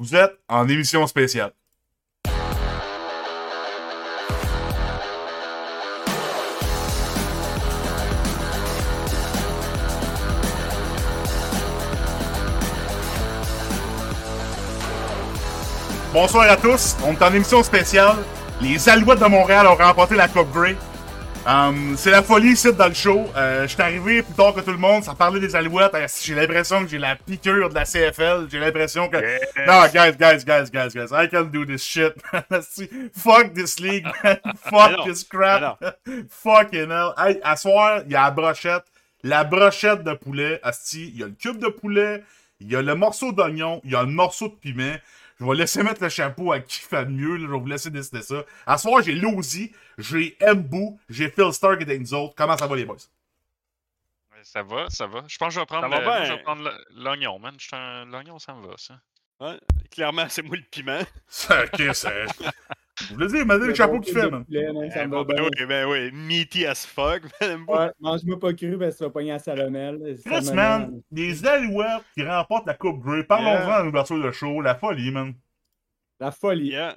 Vous êtes en émission spéciale. Bonsoir à tous. On est en émission spéciale. Les Alouettes de Montréal ont remporté la Coupe Grey. Um, c'est la folie ici dans le show. Euh, je suis arrivé plus tard que tout le monde, ça parlait des Alouettes. J'ai l'impression que j'ai la piqûre de la CFL. J'ai l'impression que. Non, guys, guys, guys, guys, guys. I can do this shit. Fuck this league, man. Fuck this crap. Fucking hell. Hey, à soir, il y a la brochette. La brochette de poulet. Asti, il y a le cube de poulet. Il y a le morceau d'oignon. Il y a le morceau de piment. Je vais laisser mettre le chapeau à qui fait le mieux. Là. Je vais vous laisser décider ça. À soir, j'ai Lozy, j'ai Mbou, j'ai Phil Stark et des autres. Comment ça va, les boys? Ça va, ça va. Je pense que je vais prendre, le, je vais prendre l'oignon, man. L'oignon, ça me va, ça. Ouais, clairement, c'est moi le piment. Ça, ok, c'est. Je vous le dis, m'a dit le chapeau qu'il fait, man. ça me va bien. Oui, ben oui, meaty as fuck, man. Ouais, mange-moi pas cru, parce que tu vas pogner à Salomel. Chris, man, les Alouettes qui remportent la Coupe Grey. Parlons-en yeah. à l'ouverture de show. La folie, man. La folie. Yeah.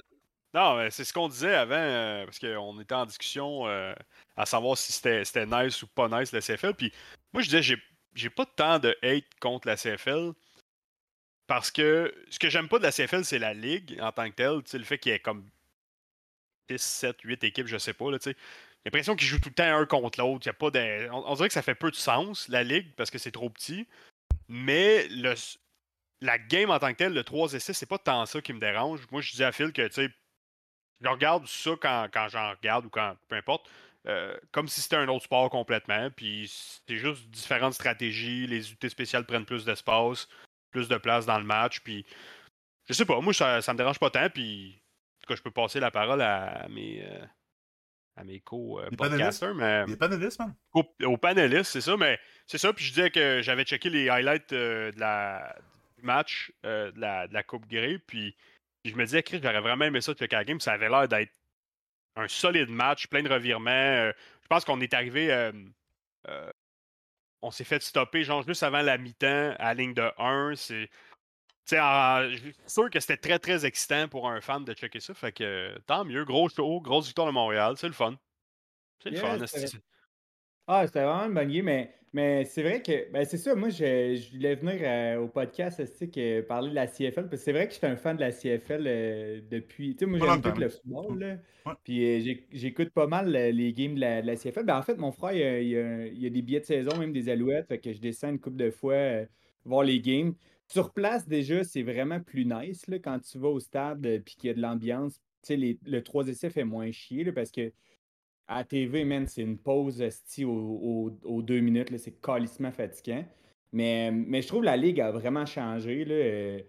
Non, mais c'est ce qu'on disait avant, euh, parce qu'on était en discussion euh, à savoir si c'était nice ou pas nice la CFL. Puis moi, je disais, j'ai pas tant de hate contre la CFL. Parce que ce que j'aime pas de la CFL, c'est la ligue en tant que telle. Le fait qu'il y ait comme 6, 7, 8 équipes, je sais pas. J'ai l'impression qu'ils jouent tout le temps un contre l'autre. pas de... on, dirait que ça fait peu de sens, la ligue, parce que c'est trop petit. Mais le, la game en tant que telle, le 3 et 6, c'est pas tant ça qui me dérange. Moi, je dis à Phil que, tu sais, je regarde ça quand, quand j'en regarde ou quand, peu importe, euh, comme si c'était un autre sport complètement. Puis c'est juste différentes stratégies. Les unités spéciales prennent plus d'espace, plus de place dans le match. Puis je sais pas, moi, ça, ça me dérange pas tant. Puis tout cas, je peux passer la parole à mes, euh, à mes co-podcasters. Mais... Les panélistes, man. Aux, panélistes, c'est ça. Mais c'est ça. Puis je disais que j'avais checké les highlights euh, de la, du match de, la, de, la, Coupe Grey. Puis, je me disais, Chris, j'aurais vraiment aimé ça checker la game. Ça avait l'air d'être un solide match, plein de revirements. je pense qu'on est arrivé. on s'est fait stopper, genre, juste avant la mi-temps, à la ligne de 1. C'est je suis sûr que c'était très très excitant pour un fan de checker ça. Fait que tant mieux, gros show, grosse victoire de Montréal, c'est le fun. C'est le fun. Ah, c'était vraiment une bonne game, mais, mais c'est vrai que ben c'est ça, moi je, je voulais venir euh, au podcast que, parler de la CFL, parce que c'est vrai que j'étais un fan de la CFL euh, depuis. Tu sais, moi j'aime le football, là, puis euh, j'écoute pas mal les games de la, CFL. Ben, en fait, mon frère, il y, a, il, a, des billets de saison, même des alouettes, fait que je descends une couple de fois voir les games. Sur place, déjà, c'est vraiment plus nice là, quand tu vas au stade euh, qu'il y a de l'ambiance. Les, le 3 essais fait moins chier parce que à TV, man, c'est une pause aux, deux minutes. C'est calissement fatigant. Mais, mais je trouve que la Ligue a vraiment changé. Là. Euh,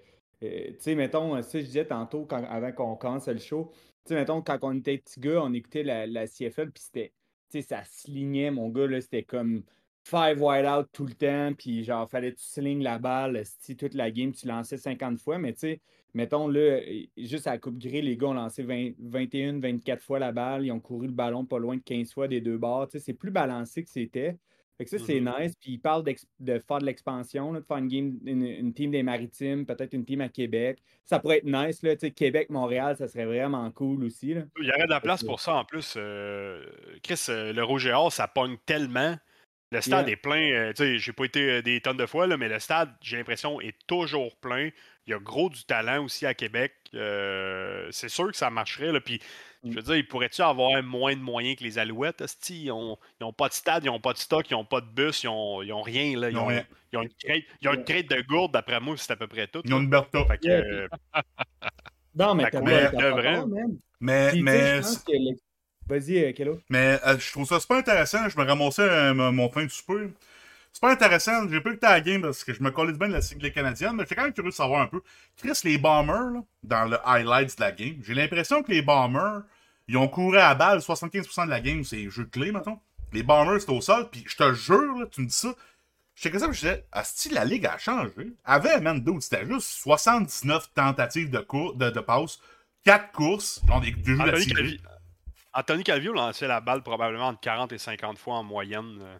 euh, tu sais, mettons, ça je disais tantôt avant qu'on commence le show. Tu sais, mettons, quand on était petit gars, on écoutait la, la CFL, puis c'était, tu sais, ça se lignait, mon gars, là, c'était comme five wide out tout le temps, puis genre, fallait que tu slings la balle, si toute la game, tu lançais 50 fois, mais tu sais, mettons, là, juste à la Coupe Grey, les gars ont lancé 21, 24 fois la balle, ils ont couru le ballon pas loin de 15 fois des deux bords, c'est plus balancé que c'était. Fait que ça, c'est mm-hmm. nice. Puis ils parlent de faire de l'expansion, de faire une, game, une, team des maritimes, peut-être une team à Québec. Ça pourrait être nice. Là, Québec, Montréal, ça serait vraiment cool aussi. Là. Il y aurait de la place pour ça en plus. Euh, Chris, euh, le Rouge et Or, ça pogne tellement. Le stade est plein. Euh, tu sais, j'ai pas été euh, des tonnes de fois, là, mais le stade, j'ai l'impression, est toujours plein. Il y a gros du talent aussi à Québec. Euh, c'est sûr que ça marcherait. Là. Puis, je veux mm. dire, ils pourraient-tu avoir moins de moyens que les Alouettes? Ils n'ont pas de stade, ils n'ont pas de stock, ils n'ont pas de bus, ils n'ont ont rien. Là. Ils, ont, ils, ont, une crête, ils ont une crête de gourde, d'après moi, c'est à peu près tout. Ils ont une Bertha. non, mais t'as mais, mais, mais, Vas-y, Kello. Mais euh, je trouve ça super intéressant. Je me ramassais euh, mon fin de super. C'est pas intéressant. J'ai pas eu le temps à la game parce que je me collais bien de la cycle canadienne, mais j'étais quand même curieux de savoir un peu. Chris, les Bombers, là, dans le highlights de la game, j'ai l'impression que les Bombers, ils ont couru à balle 75% de la game, c'est jeu de clé, mettons. Les Bombers, c'était au sol, puis je te jure, là, tu me dis ça. J'étais comme ça, je disais, Asti, la ligue a changé. Avant, man, d'autres, c'était juste 79 tentatives de, cours, de, de passe, 4 courses, on des, des jeux d'attirer. Anthony Calvio lançait la balle probablement entre 40 et 50 fois en moyenne. Euh.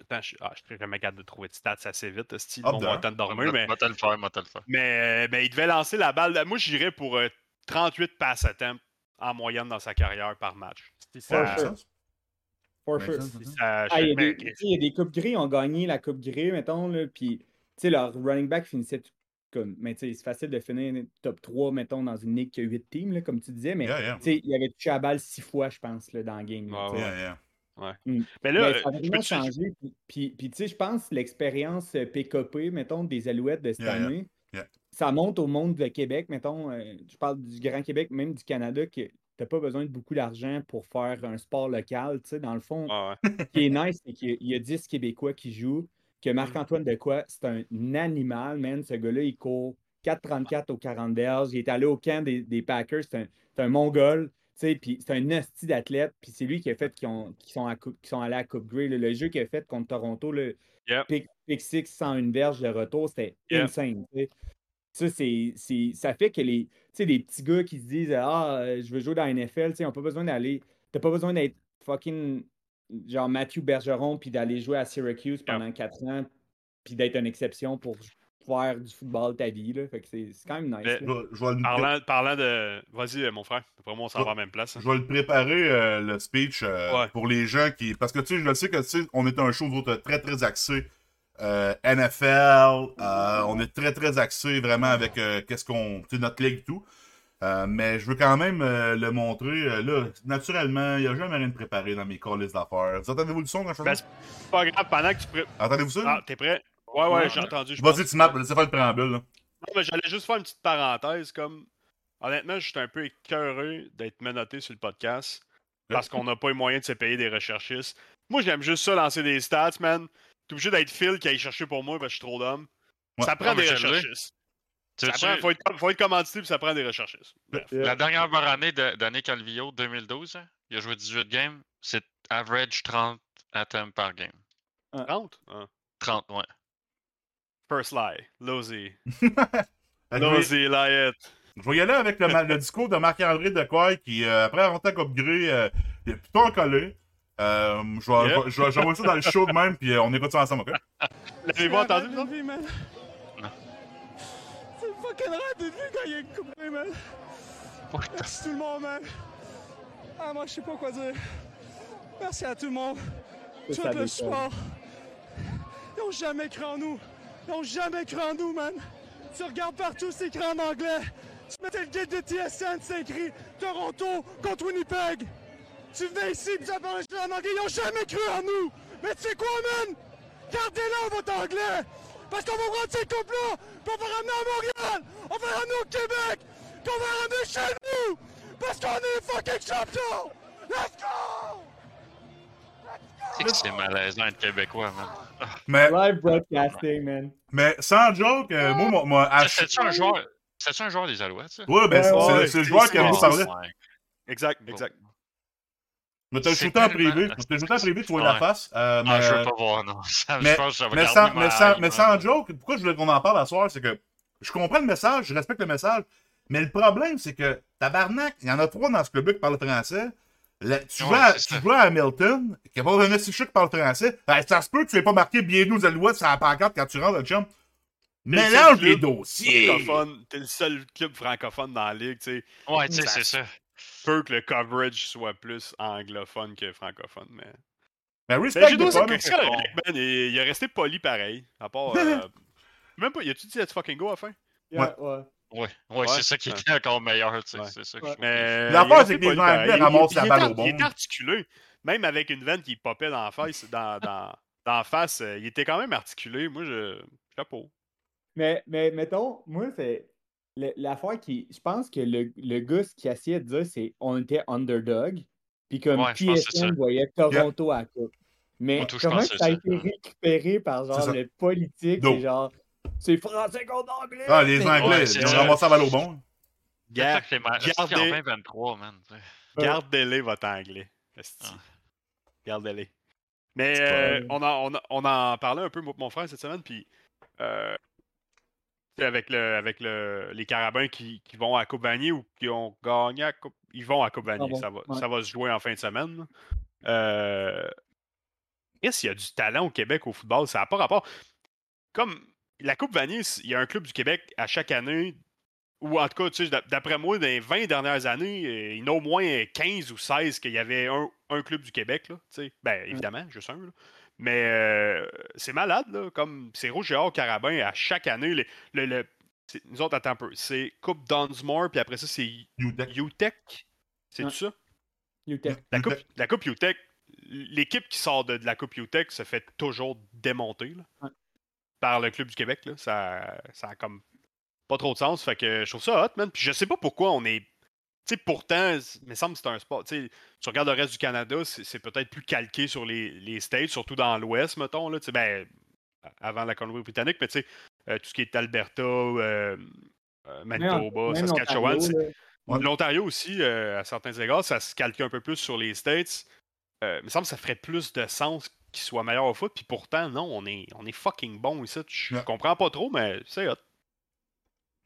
Attends, je, ah, je serais jamais capable de trouver de stats assez vite, style. Bon, on va dormir, mais. Moi, le faire, moi, le faire. Mais, mais il devait lancer la balle. Moi, j'irais pour 38 euh, passes à temps en moyenne dans sa carrière par match. Ça, For sure. Ah, il, y a des, Coupes Gris qui ont gagné la Coupe Gris, mettons, là, puis leur running back finissait comme. Mais c'est facile de finir top 3, mettons, dans une ligue qui a 8 teams, là, comme tu disais, mais il avait touché la balle 6 fois, je pense, là, dans le game. Ouais. Mm. Mais là, ça a vraiment changé. Puis, puis, tu sais, je pense l'expérience PKP, mettons, des Alouettes de cette année, ça monte au monde de Québec, mettons. Euh, je parle du Grand Québec, même du Canada, que t'as pas besoin de beaucoup d'argent pour faire un sport local. Tu sais, dans le fond, ce qui est nice, c'est qu'il y a 10 Québécois qui jouent, que mm. Marc-Antoine Decoy, c'est un animal, man. Ce gars-là, il court 4,34 au 40 d'herbe. Il est allé au camp des, des Packers. C'est un, un, Mongol puis c'est un hostie d'athlète, puis c'est lui qui a fait qu'ils sont, sont allés à Coupe Grey. Le, jeu qu'il a fait contre Toronto, le pick, pick, six sans une verge de retour, c'était insane. Ça, c'est, ça fait que les, les petits gars qui se disent Ah, je veux jouer dans la NFL, ils n'ont pas besoin d'aller. T'as pas besoin d'être fucking genre Matthew Bergeron puis d'aller jouer à Syracuse pendant quatre ans puis d'être une exception pour faire du football ta vie. Là. Fait que c'est, quand même nice. parlant, de. Vas-y, euh, mon frère. Après moi, on s'en va à la même place. Hein. Je vais le préparer, euh, le speech, euh, pour les gens qui. Parce que tu sais, je sais que tu sais, on est un show très très axé. NFL, on est très très axé vraiment avec qu'est-ce qu'on. notre ligue et tout. Mais je veux quand même le montrer. là, naturellement, il n'y a jamais rien de préparé dans mes calls d'affaires. Vous entendez-vous le son quand je ben, C'est pas grave, pendant que tu pré... Entendez-vous ça? Ah, t'es prêt? Ouais, ouais, j'ai entendu. Vas-y, tu m'as laissez faire le préambule. Là. Non, mais j'allais juste faire une petite parenthèse. Comme, honnêtement, je suis un peu écœuré d'être menotté sur le podcast parce qu'on n'a pas eu moyen de se payer des recherchistes. Moi, j'aime juste ça, lancer des stats, man. T'es obligé d'être Phil qui aille chercher pour moi parce que je suis trop d'homme. Ça prend des recherchistes. Ça prend, faut, être, faut être commandité puis ça prend des recherchistes. La dernière année d'année Calvillo, 2012, hein, il a joué 18 games. C'est average 30 atoms par game. 30? 30, ouais. First lie. Losey. Losey, lie Je vais y aller avec le, discours de Marc-André Decoy qui, euh, après avoir été upgrade, euh, il est plutôt collé. Euh, je vais je vais ça dans le show de même, puis euh, on écoute ça ensemble, ok? L'avez-vous entendu? A une coupe, man. Merci tout le monde, man. Ah, moi, je sais pas quoi dire. Merci à tout le monde. Tout le support. Ils n'ont jamais cru en nous. Ils n'ont jamais cru en nous, man. Tu regardes partout, c'est écrit en anglais. Tu mettais le guide de TSN, c'est écrit Toronto contre Winnipeg. Tu venais ici, tu as parlé en anglais. Ils n'ont jamais cru en nous. Mais tu sais quoi, man? Gardez-le, votre anglais. Parce qu'on va rendre ces coupes-là, puis on va ramener à Montréal, on va ramener au Québec, puis on va ramener chez nous. Parce qu'on est fucking champions. Let's go! C'est que c'est malaisant être québécois, man. Mais, Live broadcasting, man. Mais sans joke, euh, moi, moi, C'est-tu un joueur. Un joueur des Alouettes, ça? Ouais, ben, c'est le joueur qui a vous parler. Exact, exact. Mais t'as shooté en privé. T'as shooté en privé, tu vois la face. Euh, mais, ah, je veux pas voir, non. mais, je pense que ça va mais, sans, mais, sans, mais sans joke, pourquoi je voulais qu'on en parle à soir, c'est que je comprends le message, je respecte le message, mais le problème, c'est que tabarnak, il y en a trois dans ce club qui parlent français tu, vois, à, Hamilton, qui n'a pas un si qui parle français, ben, ça se peut que tu n'aies pas marqué Bienvenue aux Alouettes sur la pancarte quand tu rentres dans le chum. Mélange les dossiers! T'es le seul club francophone dans la ligue, tu sais. Ouais, tu sais, c'est ça. Peut que le coverage soit plus anglophone que francophone, mais. Mais respect ben, ben, il, est resté poli pareil. À part. Euh, même pas, y a-tu dit let's fucking go à la fin? ouais. ouais. Oui, ouais, c'est ça qui était encore meilleur. Tu sais, c'est ça que Mais L'affaire, c'est que les gens anglais ramassent la balle au bon. Il était articulé. Même avec une veine qui popait dans la face, dans, dans, dans la face, euh, il était quand même articulé. Moi, je. Chapeau. Mais, mais mettons, moi, c'est. L'affaire qui. Je pense que le, le gars, ce qu'il essayait de dire, c'est on était underdog. Puis comme ouais, PSN voyait Toronto à la coupe. Mais comment ça a été récupéré par genre le politique, c'est genre c'est français contre anglais. Ah, les Anglais, ils ont ramassé à au bon. Gardez, gardez, 23, man. Gardez-les votre anglais. Ah. Gardez-les. Mais euh, on, en, on, on, en parlait un peu, mon frère, cette semaine, puis euh, avec, le, avec le, les Carabins qui, qui vont à Coupe ou qui ont gagné à Coupe... Ils vont à Coupe ah ça, va, ça va se jouer en fin de semaine. Euh, Chris, il y a du talent au Québec au football. Ça n'a pas rapport. Comme la Coupe Vanier, il y a un club du Québec à chaque année, ou en tout cas, tu sais, d'après moi, dans les 20 dernières années, il y en a au moins 15 ou 16 qu'il y avait un, club du Québec. Là, tu sais. Ben, évidemment, juste un. Là. Mais euh, c'est malade, là, comme c'est Rouge et Or Carabin à chaque année. Le, le, nous autres, attends un peu. C'est Coupe Dunsmore, puis après ça, c'est UTEC. C'est tout ça? UTEC. La Coupe, la coupe UTEC, l'équipe qui sort de, la Coupe UTEC se fait toujours démonter par le Club du Québec. Là. Ça, ça a comme pas trop de sens. Fait que je trouve ça hot, man. Puis je sais pas pourquoi on est. Tu sais, pourtant, il me semble que c'est un sport. Tu regardes le reste du Canada, c'est peut-être plus calqué sur les, les States, surtout dans l'Ouest, mettons. Là, ben, avant la Colombie-Britannique, mais tu sais, euh, tout ce qui est Alberta, euh, euh, Manitoba, Saskatchewan. L'Ontario aussi, à certains égards, ça se calque un peu plus sur les States. il me semble que ça ferait plus de sens qu'ils soient meilleurs au foot, puis pourtant, non, on est, on est fucking bon ici. Je comprends pas trop, mais c'est hot.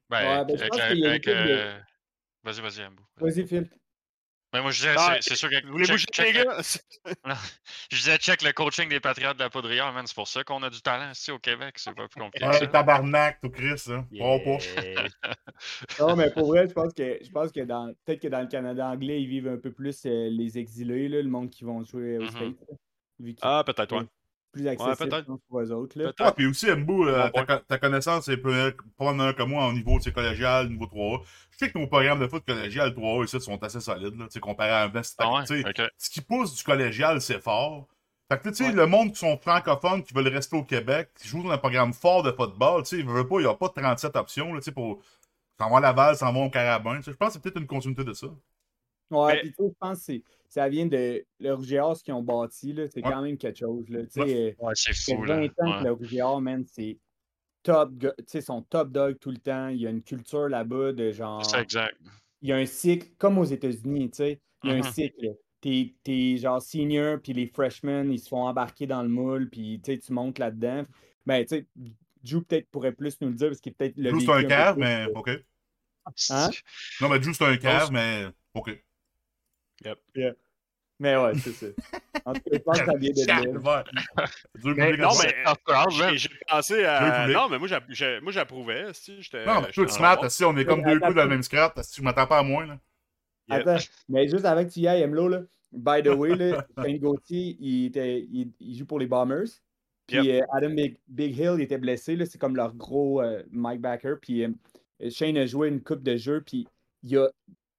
Ben, ben avec, Vas-y, vas-y, Ambo. Vas-y, Phil. Mais moi, je disais, ah, c'est sûr que. Voulez-vous check, les gars? je disais, check le coaching des Patriotes de la Poudrière, man. C'est pour ça qu'on a du talent ici au Québec. C'est pas plus compliqué. Ouais, tabarnak, tout Chris, hein. Yeah. non, mais pour vrai, je pense que, je pense que dans, peut-être que dans le Canada anglais, ils vivent un peu plus euh, les exilés, là, le monde qui vont jouer au mm -hmm. Ah, peut-être, ouais plus accessible ouais, pour eux autres. Là. Ah, puis aussi, Mbou, euh, ta, connaissance est pas meilleure que moi au niveau collégial, niveau 3A. Je sais que nos programmes de foot collégial 3A ici sont assez solides, là, comparé à un vest. Ah Ce qui pousse du collégial, c'est fort. Fait que, tu sais, le monde qui sont francophones, qui veulent rester au Québec, qui jouent dans un programme fort de football, tu sais, il veut pas, il n'y a pas 37 options, tu sais, pour s'en va à Laval, s'en va au Carabin. Je pense que c'est peut-être une continuité de ça. Ouais, puis tu sais, je pense que ça vient de le Rougiard, ce qu'ils ont bâti, là, c'est quand même quelque chose. Là, ouais, c'est fou. Ça 20 ans que le Rougiard, man, c'est top, tu sais, son top dog tout le temps. Il y a une culture là-bas de genre. C'est exact. Il y a un cycle, comme aux États-Unis, tu sais. Il y a un mm-hmm. cycle. T'es, es genre senior, puis les freshmen, ils se font embarquer dans le moule, puis tu montes là-dedans. Ben, tu sais, Drew peut-être pourrait plus nous le dire, parce qu'il est peut-être le. Drew, c'est un cave, mais OK. Hein? Non, mais Drew, c'est un cave, mais OK. Yep. Yeah. Mais ouais, c'est ça. En tout cas, je pense que ça vient de là. mais, non, mais j'ai pensé à. Non, mais moi, j'approuvais. Si, non, mais toi, smart, si on est comme deux coups dans le même scrap, si tu m'attends pas à moi. Là. Attends, mais juste avant que tu y ailles, Emlo, là, by the way, là, Shane Gauthier, il, était, il, joue pour les Bombers. Puis euh, Adam Big, Hill, il était blessé. C'est comme leur gros euh, Mike Backer. Puis euh, Shane a joué une coupe de jeu. Puis il a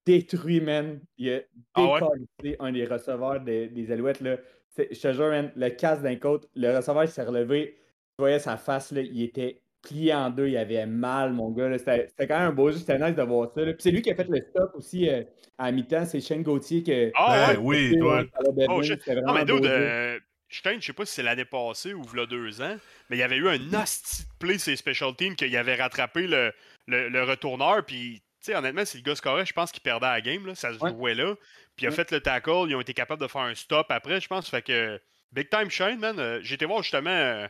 détruit, man. Il a ah décollé un des receveurs des, des Alouettes. Là. Je te jure, man, le casse d'un côté, le receveur s'est relevé. Tu voyais sa face, là, il était plié en deux, il avait mal, mon gars. C'était quand même un beau jeu, c'était nice de voir ça. Puis c'est lui qui a fait le stop aussi euh, à mi-temps, c'est Shane Gauthier qui Ah oui, toi. Oh, je... Non, mais dude, euh, je sais pas si c'est l'année passée ou il deux ans, mais il y avait eu un nasty play, ces special teams, qu'il avait rattrapé le, le, le retourneur, puis sais, honnêtement, si le gars scorait, je pense qu'il perdait la game. Là. Ça se jouait là. Puis il a fait le tackle. Ils ont été capables de faire un stop après, je pense. Fait que Big Time Shane, man. Euh, j'ai été voir justement euh,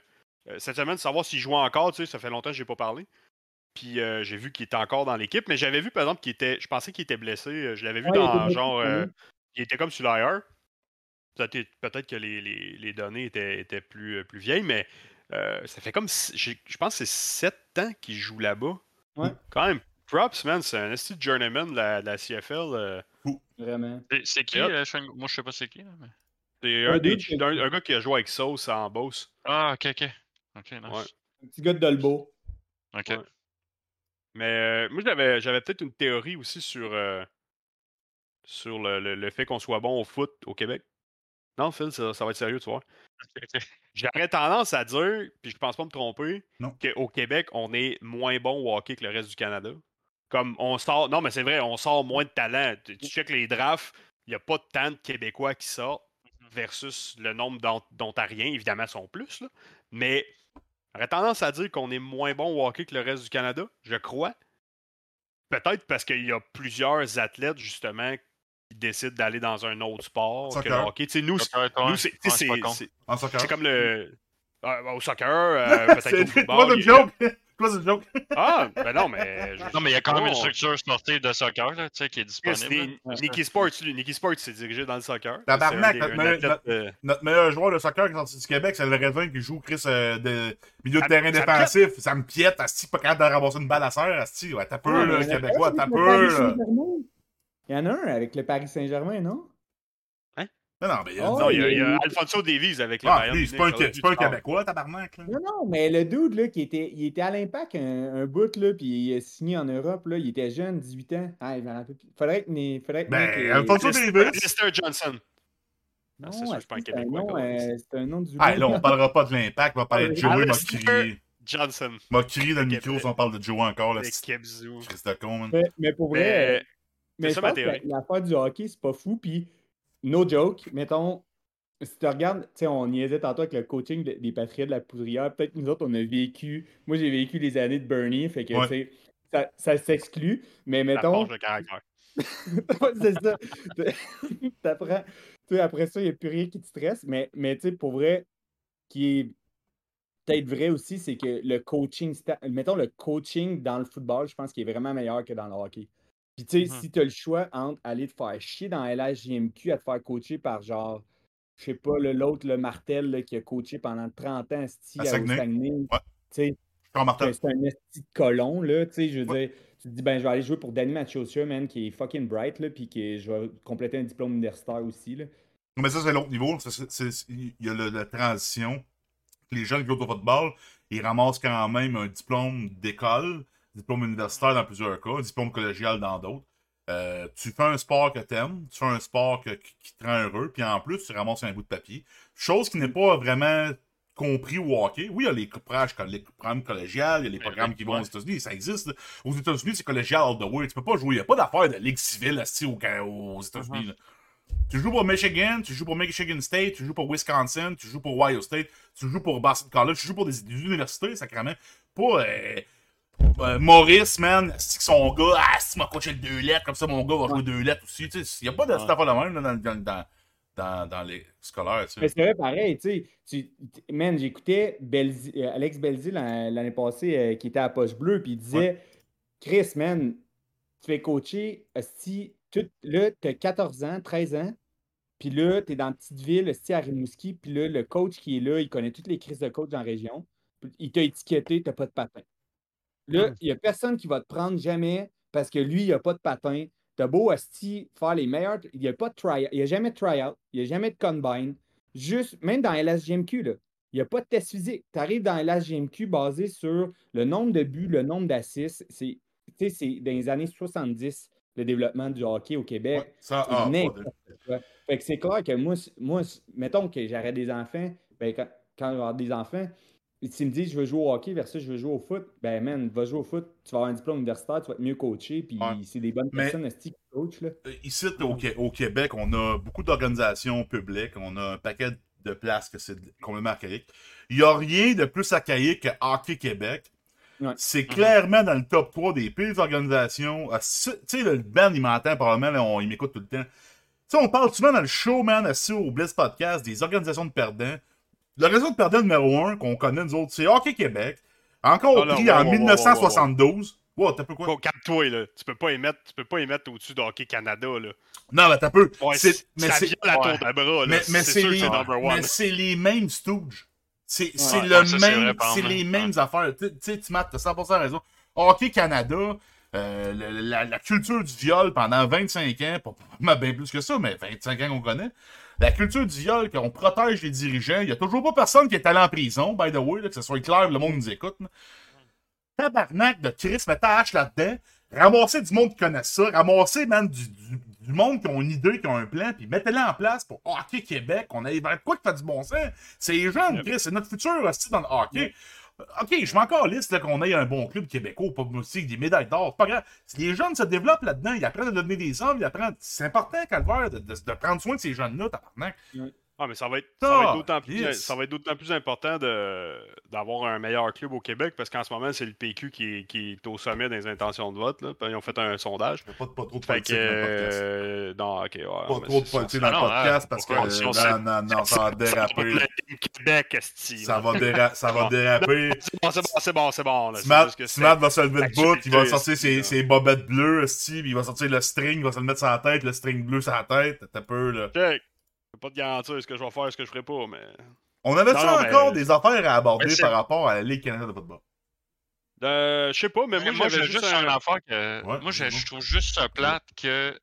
euh, cette semaine savoir s'il jouait encore. Ça fait longtemps que je n'ai pas parlé. Puis j'ai vu qu'il était encore dans l'équipe. Mais j'avais vu, par exemple, qu'il était. Je pensais qu'il était blessé. Je l'avais vu dans genre. il était comme sur l'IR. Peut-être que les, les, les, données étaient, étaient plus, plus vieilles, mais ça fait comme. Je pense que c'est 7 ans qu'il joue là-bas. Ouais. Quand même Props, man, c'est un esti journeyman de la, la CFL. Euh. Vraiment. C'est qui euh, Moi, je sais pas c'est qui. Mais... C'est un, un, gars qui a joué avec Sauce en boss. Ah, ok, ok. Ok, nice. Ouais. Un petit gars de Dolbo. Ok. Mais euh, moi, j'avais, j'avais peut-être une théorie aussi sur, sur le, le, fait qu'on soit bon au foot au Québec. Non, Phil, ça, ça va être sérieux, tu vois. J'aurais tendance à dire, puis je pense pas me tromper, qu'au Québec, on est moins bon au hockey que le reste du Canada. Comme on sort. Non, mais c'est vrai, on sort moins de talent. Tu, check les drafts, il n'y a pas tant de Québécois qui sortent mm-hmm. versus le nombre dont, t'as rien. Évidemment, sont plus. Là. Mais j'aurais tendance à dire qu'on est moins bon au hockey que le reste du Canada, je crois. Peut-être parce qu'il y a plusieurs athlètes, justement, qui décident d'aller dans un autre sport que le hockey. nous, nous c'est comme le. Euh, au soccer, euh, peut-être au football. C'est une joke. ah, ben non, mais. Non, mais il y a quand même une structure sportive de soccer là, qui est disponible. Nicky Sports, lui, Nicky Sports s'est dirigé dans le soccer. Tabarnak, notre, meilleur, notre, meilleur joueur de soccer qui est sorti du Québec, c'est le Redvin qui joue Chris euh, de milieu de terrain défensif. Ça me piète, Asti, pas capable de ramasser une balle à serre, Asti. Ouais, t'as peur, le Québécois, t'as peur. Il y en a un avec le Paris Saint-Germain, non? Non, non, mais il y a, oh, non, il y a, il y a Alfonso Davies avec le ah, Bayern. C'est pas, un, pas un Québécois, tabarnak. Là. Non, non, mais le dude, là, qui était, il était à l'Impact un, un, bout, là, puis il a signé en Europe, là, il était jeune, 18 ans. Ah, il faudrait que... Faudrait que ben, Alfonso Davies. Mr. Johnson. Non, ah, c'est pas un Québécois. Euh, c'est un nom du Ah, là, on parlera pas de l'Impact, on va parler de Joey Mokiri. Johnson. Mokiri dans le micro si on parle de Joey encore. Là, c'est de con, mais, mais pour vrai... Mais, je que l'affaire du hockey, c'est pas fou, puis no joke, mettons, si tu regardes, tu sais, on niaisait tantôt avec le coaching des Patriotes de la Poudrière. Peut-être que nous autres, on a vécu. Moi, j'ai vécu les années de Bernie, fait que, tu sais, ça, ça s'exclut. Mais mettons. le caractère. c'est ça. T'apprends. Tu sais, après ça, il n'y a plus rien qui te stresse. Mais, mais tu sais, pour vrai, qui est peut-être vrai aussi, c'est que le coaching, mettons le coaching dans le football, je pense qu'il est vraiment meilleur que dans le hockey. Puis tu sais, mmh si tu as le choix entre aller te faire chier dans LHJMQ à te faire coacher par genre je sais pas, l'autre, le Martel, qui a coaché pendant 30 ans sti, à, Saguenay. Saguenay C'est un esti de colon, là, tu sais, je veux dire, tu te dis, ben, je vais aller jouer pour Danny Machosia, man, qui est fucking bright, là, puis que je vais compléter un diplôme universitaire aussi, là. Mais ça, c'est l'autre niveau. Il y a la transition. Les jeunes qui jouent au football, ils ramassent quand même un diplôme d'école, diplôme universitaire dans plusieurs cas, diplôme collégial dans d'autres. Euh, tu fais un sport que t'aimes, tu fais un sport qui te rend heureux, puis en plus, tu ramasses un bout de papier. Chose qui n'est pas vraiment compris au hockey. Oui, il y a les programmes collégiales, il y a les programmes qui vont aux États-Unis, ça existe. Aux États-Unis, c'est collégial all the way. Tu peux pas jouer. Il n'y a pas d'affaire de ligue civile aux, États-Unis. Uh-huh. Tu joues pour Michigan, tu joues pour Michigan State, tu joues pour Wisconsin, tu joues pour Ohio State, tu joues pour Boston College, tu joues pour des, universités, sacrément. Pas. Euh, euh, Maurice, man, c'est que son gars, ah, si m'a coaché deux lettres, comme ça mon gars va jouer deux lettres aussi. Il n'y a pas de cette affaire même dans, dans, dans, dans, dans les scolaires. Mais c'est vrai, pareil, tu sais. Man, j'écoutais euh, Alex Belzi l'année passée euh, qui était à Poche Bleue, puis il disait Chris, man, tu fais coacher, si là, tu as 14 ans, 13 ans, puis là, tu es dans une petite ville, à Rimouski, puis là, le coach qui est là, il connaît toutes les crises de coach dans la région. Il t'a étiqueté, tu n'as pas de patin. Là, il n'y a personne qui va te prendre jamais parce que lui, il n'a pas de patin. T'as beau Asti faire les meilleurs. Il n'y a pas de try Il n'y a jamais de try-out. Il n'y a jamais de combine. Juste, même dans LSGMQ, là, il n'y a pas de test physique. Tu arrives dans LSGMQ basé sur le nombre de buts, le nombre d'assists. C'est, c'est dans les années 70, le développement du hockey au Québec. ça, ah, Fait que c'est clair que moi, moi mettons que j'aurais des enfants, ben, quand, quand avoir des enfants, tu me dis je veux jouer au hockey versus je veux jouer au foot, ben man, va jouer au foot, tu vas avoir un diplôme universitaire, tu vas être mieux coaché, puis c'est des bonnes personnes qui coachent. Là? Euh, ici, au, Québec, on a beaucoup d'organisations publiques, on a un paquet de places que c'est complètement archaïque. Il n'y a rien de plus archaïque que Hockey Québec. C'est clairement dans le top 3 des pires organisations. Ah, tu sais, le band, il m'entend probablement, il m'écoute tout le temps. Tu sais, on parle souvent dans le show, man, assis au Bliss Podcast, des organisations de perdants. Le réseau de perdants numéro 1 qu'on connaît, nous autres, c'est Hockey Québec. Encore pris en 1972. Wow, t'as peu quoi? Calme-toi, là. Tu peux pas y mettre, tu peux pas au-dessus de Hockey Canada, là. Non, mais t'as peu. Ouais, c'est, mais ça vient la tour de bras, là. Mais, mais c'est, les, mais c'est les mêmes Stooges. C'est, le même, c'est les mêmes affaires. Tu sais, tu t'as 100% raison. Hockey Canada, euh, la, la, culture du viol pendant 25 ans, pas bien plus que ça, mais 25 ans qu'on connaît. La culture du viol, qu'on protège les dirigeants, il n'y a toujours pas personne qui est allé en prison, by the way, que ce soit clair, le monde nous écoute. Tabarnak de Chris, mais hache là-dedans, ramasser du monde qui connaît ça, ramasser, man, du, du, monde qui ont une idée, qui ont un plan, puis mettez-le en place pour Hockey Québec. On a vers quoi qui fait du bon sens? C'est les jeunes, Chris, c'est notre futur aussi dans le hockey. OK, je encore liste qu'on ait un bon club québécois, pas aussi des médailles d'or. pas grave. Les jeunes se développent là-dedans, ils apprennent à donner des hommes, ils apprennent. C'est important, Calvaire, de, de, prendre soin de ces jeunes-là, tabarnak. Ah, mais ça va être, d'autant plus, plus, important d'avoir un meilleur club au Québec parce qu'en ce moment, c'est le PQ qui est, qui est, au sommet des intentions de vote. Là. Ils ont fait un sondage. Pas, pas trop de politique dans le podcast. Euh, non, ok. Ouais, pas trop de politique dans le podcast parce que non, non, non, ça va déraper. Québec, ça va, déra ça va déraper. C'est bon, c'est bon, c'est bon. Smart va se lever de bout, il va sortir ses, ses bobettes bleues, il va sortir le string, il va se le mettre sur la tête, le string bleu sur la tête. T'as peu, là. Peux pas te garantir ce que je vais faire, ce que je ferai pas, mais. On avait ça encore des affaires à aborder par rapport à la Ligue canadienne de football? Euh, je sais pas, mais, moi, moi j'ai juste un... affaire que. moi, je, trouve juste ça plate que.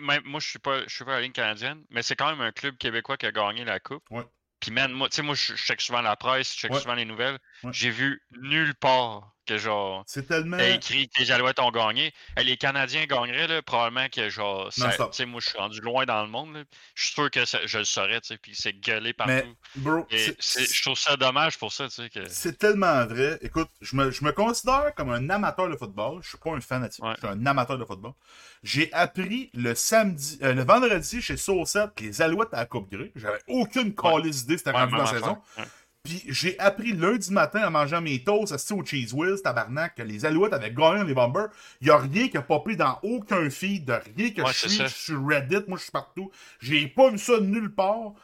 Même, moi, je suis pas, je suis pas à la Ligue canadienne, mais c'est quand même un club québécois qui a gagné la Coupe. Ouais. Puis, man, moi, tu sais, moi, je check souvent la presse, je check souvent les nouvelles. J'ai vu nulle part que genre. C'est tellement. écrit que les Alouettes ont gagné. les Canadiens gagneraient, là, probablement que genre. Tu sais, moi, je suis rendu loin dans le monde. Je suis sûr que je le saurais, tu sais, puis c'est gueulé partout. Mais, bro, je trouve ça dommage pour ça, tu sais. Que... C'est tellement vrai. Écoute, je me, je me, considère comme un amateur de football. Je suis pas un fanatique. Je suis un amateur de football. J'ai appris le samedi, euh, le vendredi chez Saucette que les Alouettes à la Coupe Grey. J'avais aucune calice idée c'était rendu dans la saison. Puis j'ai appris lundi matin en mangeant mes toasts assis au Cheese Wheels, tabarnak, que les Alouettes avaient gagné les Bombers. Il n'y a rien qui a popé dans aucun feed, de rien que je suis sur Reddit. Moi, je suis partout. J'ai pas vu ça nulle part.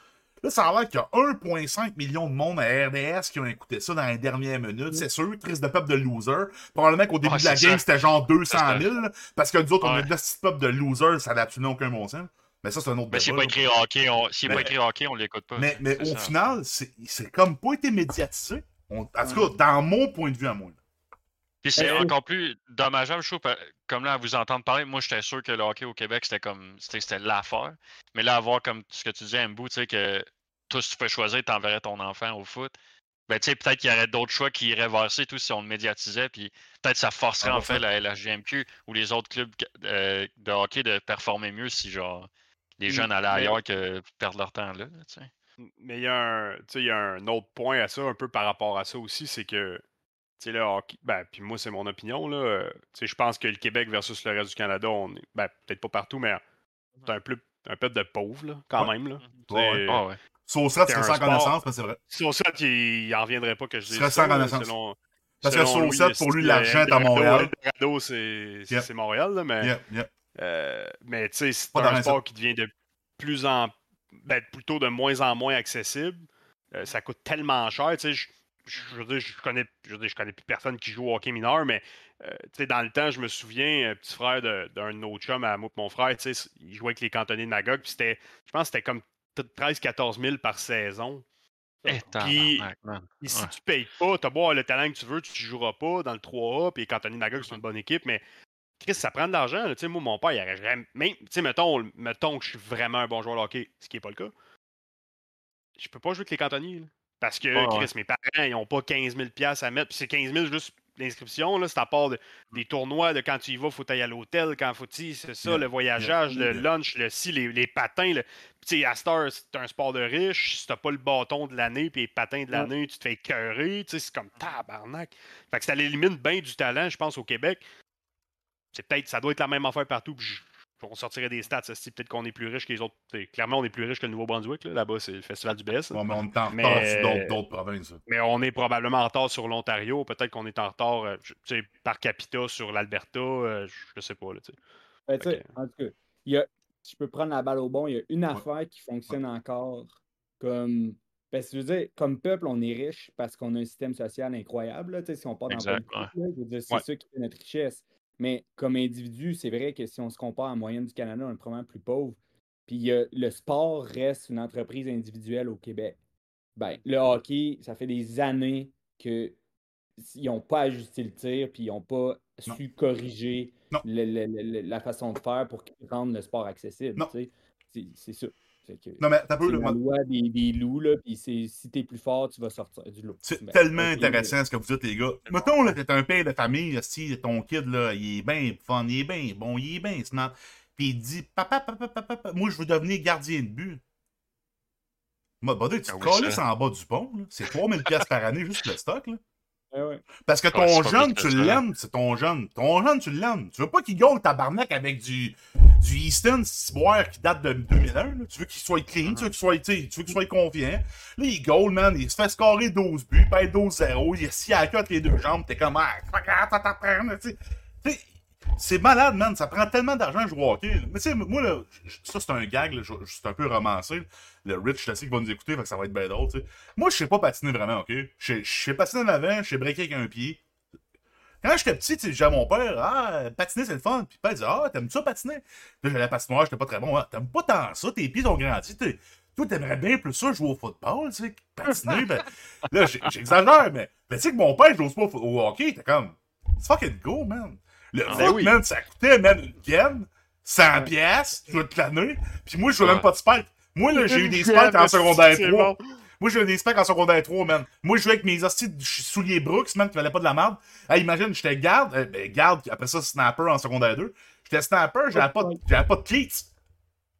Là, ça a l'air qu'il y a 1,5 million de monde à RDS qui ont écouté ça dans les dernières minutes. C'est sûr, crise de peuple de loser. Probablement qu'au début de la game, c'était genre 200 000. Parce que nous autres, on a de peuple de loser, ça n'a absolument aucun bon sens. Mais ça, c'est un autre Mais s'il n'est pas écrit hockey, on... S'il pas écrit hockey, on l'écoute pas. Mais, mais au final, c'est comme pas été médiatisé. En tout cas, dans mon point de vue à moi. Puis c'est euh, encore plus dommageable, je trouve, comme là, à vous entendre parler, moi, j'étais sûr que le hockey au Québec, c'était comme, c'était l'affaire. Mais là, avoir comme ce que tu disais, Mbou, tu sais, que toi, si tu fais choisir, t'enverrais ton enfant au foot. Ben, tu sais, peut-être qu'il y aurait d'autres choix qui iraient verser, tout si on le médiatisait, puis peut-être ça forcerait ah, en fait la LHGMQ ou les autres clubs euh, de hockey de performer mieux si, genre, les mmh, jeunes allaient ailleurs que perdre leur temps là. mais il y, a un, y a un autre point à ça, un peu par rapport à ça aussi, c'est que le hockey, ben, puis moi, c'est mon opinion, là. Euh, je pense que le Québec versus le reste du Canada, on est, ben, peut-être pas partout, mais c'est un peu, un peu de pauvres, là, quand même, là. Ouais, ouais. ouais. Saucette, c'est sans connaissance, mais c'est vrai. Saucette, il n'en reviendrait pas que je dise ça. sans connaissance. Parce que Saucette, pour lui, l'argent est à Montréal. c'est Montréal, là, mais... Euh, mais tu sais, c'est un sport qui devient de plus en ben, plutôt de moins en moins accessible. Euh, ça coûte tellement cher. Tu sais, je, je, je, connais, je, je connais plus personne qui joue au hockey mineur, mais euh, tu sais, dans le temps, je me souviens, petit frère d'un de, autre chum à moi mon frère, tu sais, il jouait avec les cantonniers de Magog, puis c'était, je pense que c'était comme 13-14 000 par saison. Et puis, si tu payes pas, tu as beau le talent que tu veux, tu ne joueras pas dans le 3A, puis les cantonniers de Magog, c'est une bonne équipe, mais Chris, ça prend de l'argent. Moi, mon père, il aurait jamais. Même, mettons, mettons que je suis vraiment un bon joueur de hockey, ce qui n'est pas le cas. Je peux pas jouer avec les cantonniers. parce que, Chris, mes parents, ils n'ont pas 15 000 à mettre. Puis c'est 15 000 juste l'inscription. C'est à part des tournois de quand tu y vas, il faut aller à l'hôtel. Quand faut c'est ça, le voyageage, le lunch, le si, les, patins. Le... Puis, à Star, c'est un sport de riche. Si t'as pas le bâton de l'année puis les patins de l'année, tu te fais écœurer. C'est comme tabarnak. Fait que ça élimine bien du talent, je pense, au Québec peut-être, ça doit être la même affaire partout. on sortirait des stats, c'est peut-être qu'on est plus riche que les autres. Clairement, on est plus riche que le Nouveau-Brunswick. Là-bas, c'est le festival du BS. mais on est en retard sur d'autres provinces. Mais on est probablement en retard sur l'Ontario. Peut-être qu'on est en retard euh, par capita sur l'Alberta. Euh, je sais pas. Là, ben, En tout cas, y a, je peux prendre la balle au bon. Il y a une affaire qui fonctionne encore comme. Ben, je veux dire, comme peuple, on est riche parce qu'on a un système social incroyable. si on part dans le c'est ça qui fait notre richesse. Mais comme individu, c'est vrai que si on se compare en moyenne du Canada, on est probablement plus pauvre. Puis le sport reste une entreprise individuelle au Québec. Ben, le hockey, ça fait des années qu'ils n'ont pas ajusté le tir, puis ils n'ont pas su corriger la façon de faire pour rendre le sport accessible. C'est ça. Non, mais t'as peu le loi des, des loups, là, puis si t'es plus fort, tu vas sortir du loup. C'est ben, tellement intéressant ce que vous dites, les gars. Mettons, là, t'es un père de famille, si ton kid, là, il est bien fun, il est bien bon, il est bien snap, puis il dit papa, papa, papa, papa, moi, je veux devenir gardien de but. Moi, bah, tu te ah en bas du pont, c'est 3000$ par année juste le stock, là. Parce que ton jeune, tu l'aimes, c'est ton jeune. Ton jeune, tu l'aimes. Tu veux pas qu'il gagne tabarnak avec du, du Easton boire qui date de 2001. Tu veux qu'il soit clean, tu veux qu'il soit, tu veux qu'il soit confiant. Là, il goal, man, il se fait scorer 12 buts, paye 12-0, il est si à les deux jambes, t'es comme, ah, tu sais. C'est malade, man. Ça prend tellement d'argent à jouer au hockey. Mais tu sais, moi, là, ça, c'est un gag, c'est un peu romancé. Le Rich, je sais va nous écouter, que ça va être bien drôle, tu sais. Moi, je sais pas patiner vraiment, ok? Je sais patiner en avant, je sais breaker avec un pied. Quand j'étais petit, tu à mon père, ah, patiner, c'est le fun. Puis il disait, ah, t'aimes ça patiner? Puis là, j'allais à la patinoire, j'étais pas très bon. Ah, t'aimes pas tant ça, tes pieds ont grandi. Toi, t'aimerais bien plus ça jouer au football, tu sais, patiner. ben, là, j'exagère, mais, mais tu sais que mon père, joue pas au hockey, t'es comme, it's fucking go, man. Le ah, foot, man, ça coûtait même une gaine, 100 pièces toute l'année. Puis moi, je jouais même pas de spike. Moi, là, j'ai eu des spikes en secondaire 3. Moi, j'ai eu des specs en secondaire 3, man. Moi, je jouais avec mes hosties de souliers Brooks, man, qui valaient pas de la merde. Hey, imagine, j'étais garde, euh, ben, garde, après ça, snapper en secondaire 2. J'étais snapper, j'avais pas, pas de cleats.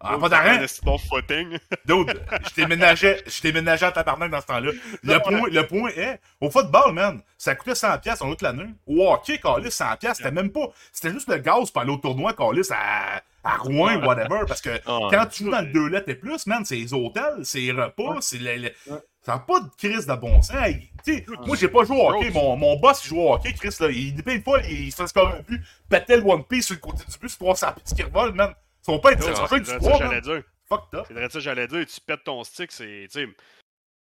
Ah, pas d'arrêt. C'est bon footing. Dude, je déménageais, je déménageais à tabarnak dans ce temps-là. Le point, le point est, au football, man, ça coûtait 100$ en toute l'année. Au hockey, Calis, 100$, c'était même pas, c'était juste le gaz pour aller au tournoi, Calis, à, à Rouen, whatever, parce que quand tu joues dans le 2 lettres et plus, man, c'est les hôtels, c'est les repas, c'est les, Ça n'a pas de crise de bon sens. sais, moi, j'ai pas joué au hockey. Mon, mon boss, il joue au hockey, Chris. Là, il dépend une fois, il se fait un but, pétait le One Piece sur le côté du c'est 300 pièces qui revole, man. Ils sont pas que j'allais dire. Fuck up. C'est ça j'allais dire. Tu pètes ton stick, c'est.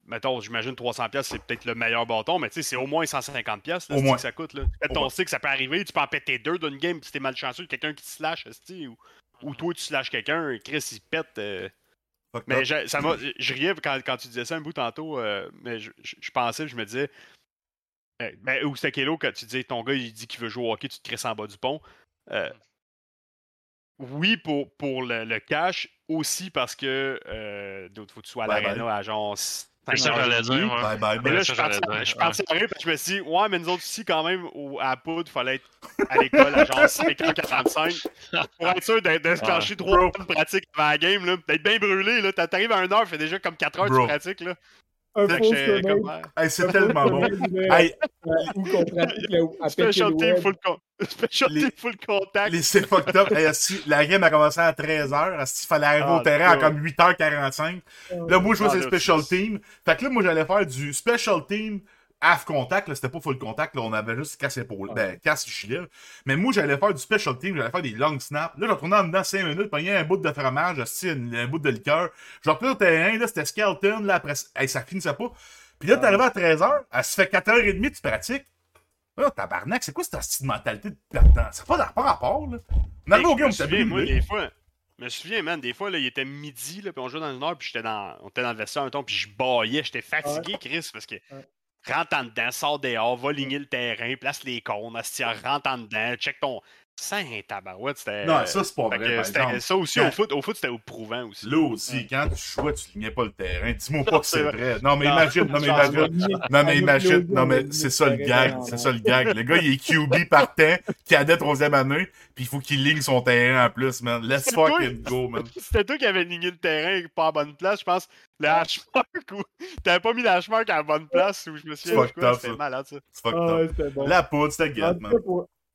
Mettons, j'imagine 300$, c'est peut-être le meilleur bâton, mais tu sais, c'est au moins 150$ au moins. que ça coûte. Là. Tu pètes ton stick, ça peut arriver, tu peux en péter deux d'une game, si t'es malchanceux, quelqu'un qui te slash, ou, ou toi tu slashes quelqu'un, Chris il pète. Euh... Mais je, ça je riais quand, quand, tu disais ça un bout tantôt, euh, mais je, je, pensais, je me disais. Euh, ben, ou c'était Kélo, quand tu disais ton gars il dit qu'il veut jouer au hockey, tu te crisses en bas du pont. Euh, oui, pour, pour le, le, cash, aussi parce que euh, faut que tu sois à l'arena à genre c'est ça que j'allais dire. Bye bye, mais là, je suis parti arrêter parce que je me suis dit, ouais, mais nous autres aussi, quand même, au, à Poudre, il fallait être à l'école à genre 5h45 pour être sûr d'être clenché 3 heures de pratique avant la game, là. D'être bien brûlé, là. T'arrives à 1h, fait déjà comme 4 heures de pratique, là. Un faux hey, c'est tellement bon. hey, où qu'on pratique à Special team full, contact. Les c'est fucked up. La game a commencé à 13h. Il fallait arriver au ah, terrain à comme 8h45. Là, moi, je jouais ah, sur special team. Fait que là, moi, j'allais faire du special team half contact, c'était pas full contact, là, on avait juste casse épaule, ben, casse gilet. Mais moi, j'allais faire du special team, j'allais faire des long snaps. Là, je retournais en dedans 5 minutes, pogner un bout de fromage, un, un bout de liqueur. Je retournais au terrain, là, c'était Skelton, là, après, hey, ça finissait pas. Puis là, t'arrives à 13h, elle se fait 4h30, tu pratiques. Là, tabarnak, c'est quoi cette petite mentalité de perdant? C'est pas, pas rapport, là. On arrive au on moi, des fois, je me souviens, man, des fois, là, il était midi, là, puis on jouait dans une heure, puis j'étais dans, on était dans le vestiaire un temps, puis je baillais, j'étais fatigué, Chris, parce que rentre en dedans, sors dehors, va ligner le terrain, place les cônes, rentre en dedans, check ton. Saint tabarouette, c'était. Non, ça, c'est pas vrai. Par ça aussi, au foot, au foot c'était éprouvant aussi. Là aussi, quand tu jouais, tu lignais pas le terrain. Dis-moi pas que c'est vrai. Non, mais imagine, non, mais imagine. Non, mais imagine. Non, mais c'est ça le gag. C'est ça le gag. Le gars, il est QB partant, cadet troisième année, puis il faut qu'il ligne son terrain en plus, man. Let's fucking go, man. C'était toi qui avais ligné le terrain pas à bonne place, je pense. Le hashmark ou. T'avais pas mis le hashmark à la bonne place où je me suis dit, c'était malade ça. C'est fucked up. La poudre, c'était gâte, man.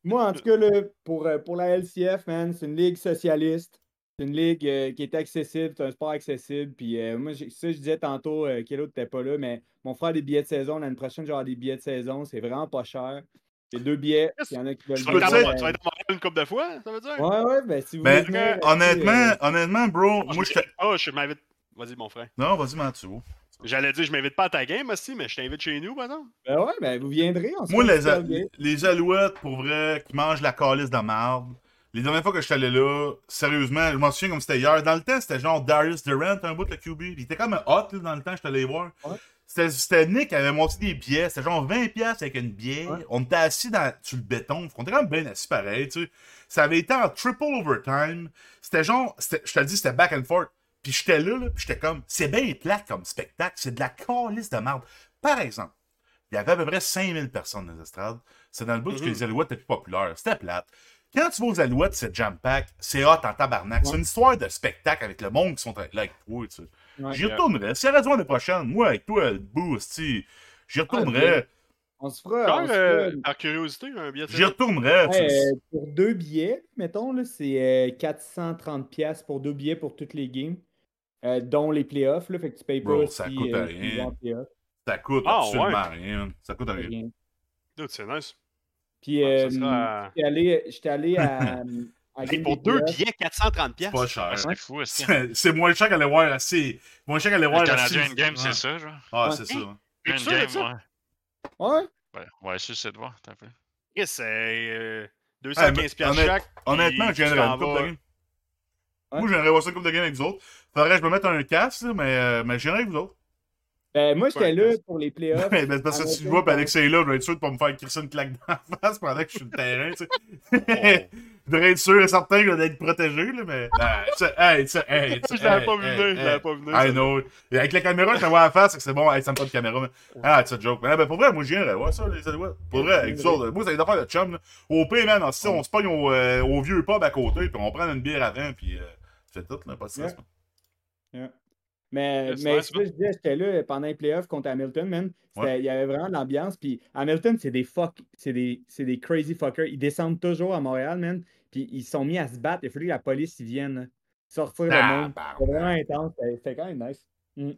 Moi, en tout cas, pour, euh, pour la LCF, man, c'est une ligue socialiste. C'est une ligue euh, qui est accessible, c'est un sport accessible. Puis euh, moi, ça, je disais tantôt, euh, Kélo n'était pas là, mais mon frère a des billets de saison. L'année prochaine, genre des billets de saison. C'est vraiment pas cher. C'est deux billets. Il y en a qui veulent. Tu vas, être, tu vas être une couple de fois, ça veut dire? Ouais, ouais, ben si vous ben, honnêtement, honnêtement, bro, ah, moi je. Oh, je m'invite. Vas-y, mon frère. Non, vas-y, Mathieu. J'allais dire, je m'invite pas à ta game aussi, mais je t'invite chez nous, exemple. Ben ouais, ben vous viendrez. On Moi, les, les alouettes, pour vrai, qui mangent la calice de marde. Les dernières fois que je suis allé là, sérieusement, je m'en souviens comme c'était hier. Dans le temps, c'était genre Darius Durant, un bout de QB. Il était comme hot là, dans le temps, je suis allé voir. C'était Nick qui avait monté des billets. C'était genre 20$ avec une bière. On était assis dans, sur le béton. On était quand même bien assis pareil, tu sais. Ça avait été en triple overtime. C'était genre, je te le dis, c'était back and forth. Puis j'étais là, là puis j'étais comme, c'est bien plate comme spectacle, c'est de la calice de merde. Par exemple, il y avait à peu près 5000 personnes dans les estrades. C'est dans le bout que mhm. les Alouettes étaient plus populaires. C'était plate. Quand tu vas aux Alouettes, c'est jam-pack, c'est hot en tabarnak. C'est une histoire de spectacle avec le monde qui sont là avec toi, tu sais. J'y retournerais. Si y a l'année prochaine, moi avec toi, le boost, j'y retournerais. On se fera. Euh, par curiosité, un billet. J'y retournerai. pour deux billets, mettons, c'est 430$ pour deux billets pour toutes les games, dont les playoffs. Là, fait que tu payes pas. ça coûte rien. Ça coûte ah, absolument rien. Ça coûte rien. C'est nice. Puis, euh, j'étais allé, allé à. pour deux billets, 430$. C'est pas cher. C'est fou, C'est moins cher qu'aller voir assez. Moins cher qu'aller voir Le Canadien Game, c'est ça, genre. Ah, c'est ça. Une game, ouais. Ouais. Ouais, je sais de voir. C'est 215$ chaque. Honnêtement, je viendrais une coupe de Moi, je viendrais voir ça une coupe de game avec vous autres. Faudrait que je me mette un casque, mais, euh, mais je viendrais avec vous autres. Ben, moi, j'étais là pour les playoffs. ben, parce que si tu vois, ben, Alex est là, je vais être sûr de pas me faire crisser une claque dans la face pendant que je suis le terrain, tu sais. je devrais être sûr et certain que d'être protégé, là, mais. Ah, hey, ça, hey, Je l'avais pas vu venir, je l'avais pas vu venir. I know. Et avec la caméra, je te vois la face, c'est que c'est bon, hey, ça me pas de caméra. Ah, c'est un joke. Ben, ben, pour vrai, moi, je viendrais voir ça, les adouettes. Pour vrai, avec ça, moi, c'est des affaires de chum, là. Au pire, man, on se pogne au, euh, au vieux pub à côté, puis on prend une bière avant, puis euh, tout, là, pas de stress. Yeah. Mais, mais je disais, j'étais là pendant les playoffs contre Hamilton, man. Il y avait vraiment de l'ambiance. Puis Hamilton, c'est des fuck, c'est des, des, crazy fuckers. Ils descendent toujours à Montréal, man. Puis ils sont mis à se battre. Il a fallu que la police y vienne sortir le monde. C'était vraiment intense. C'était quand même nice. Mm.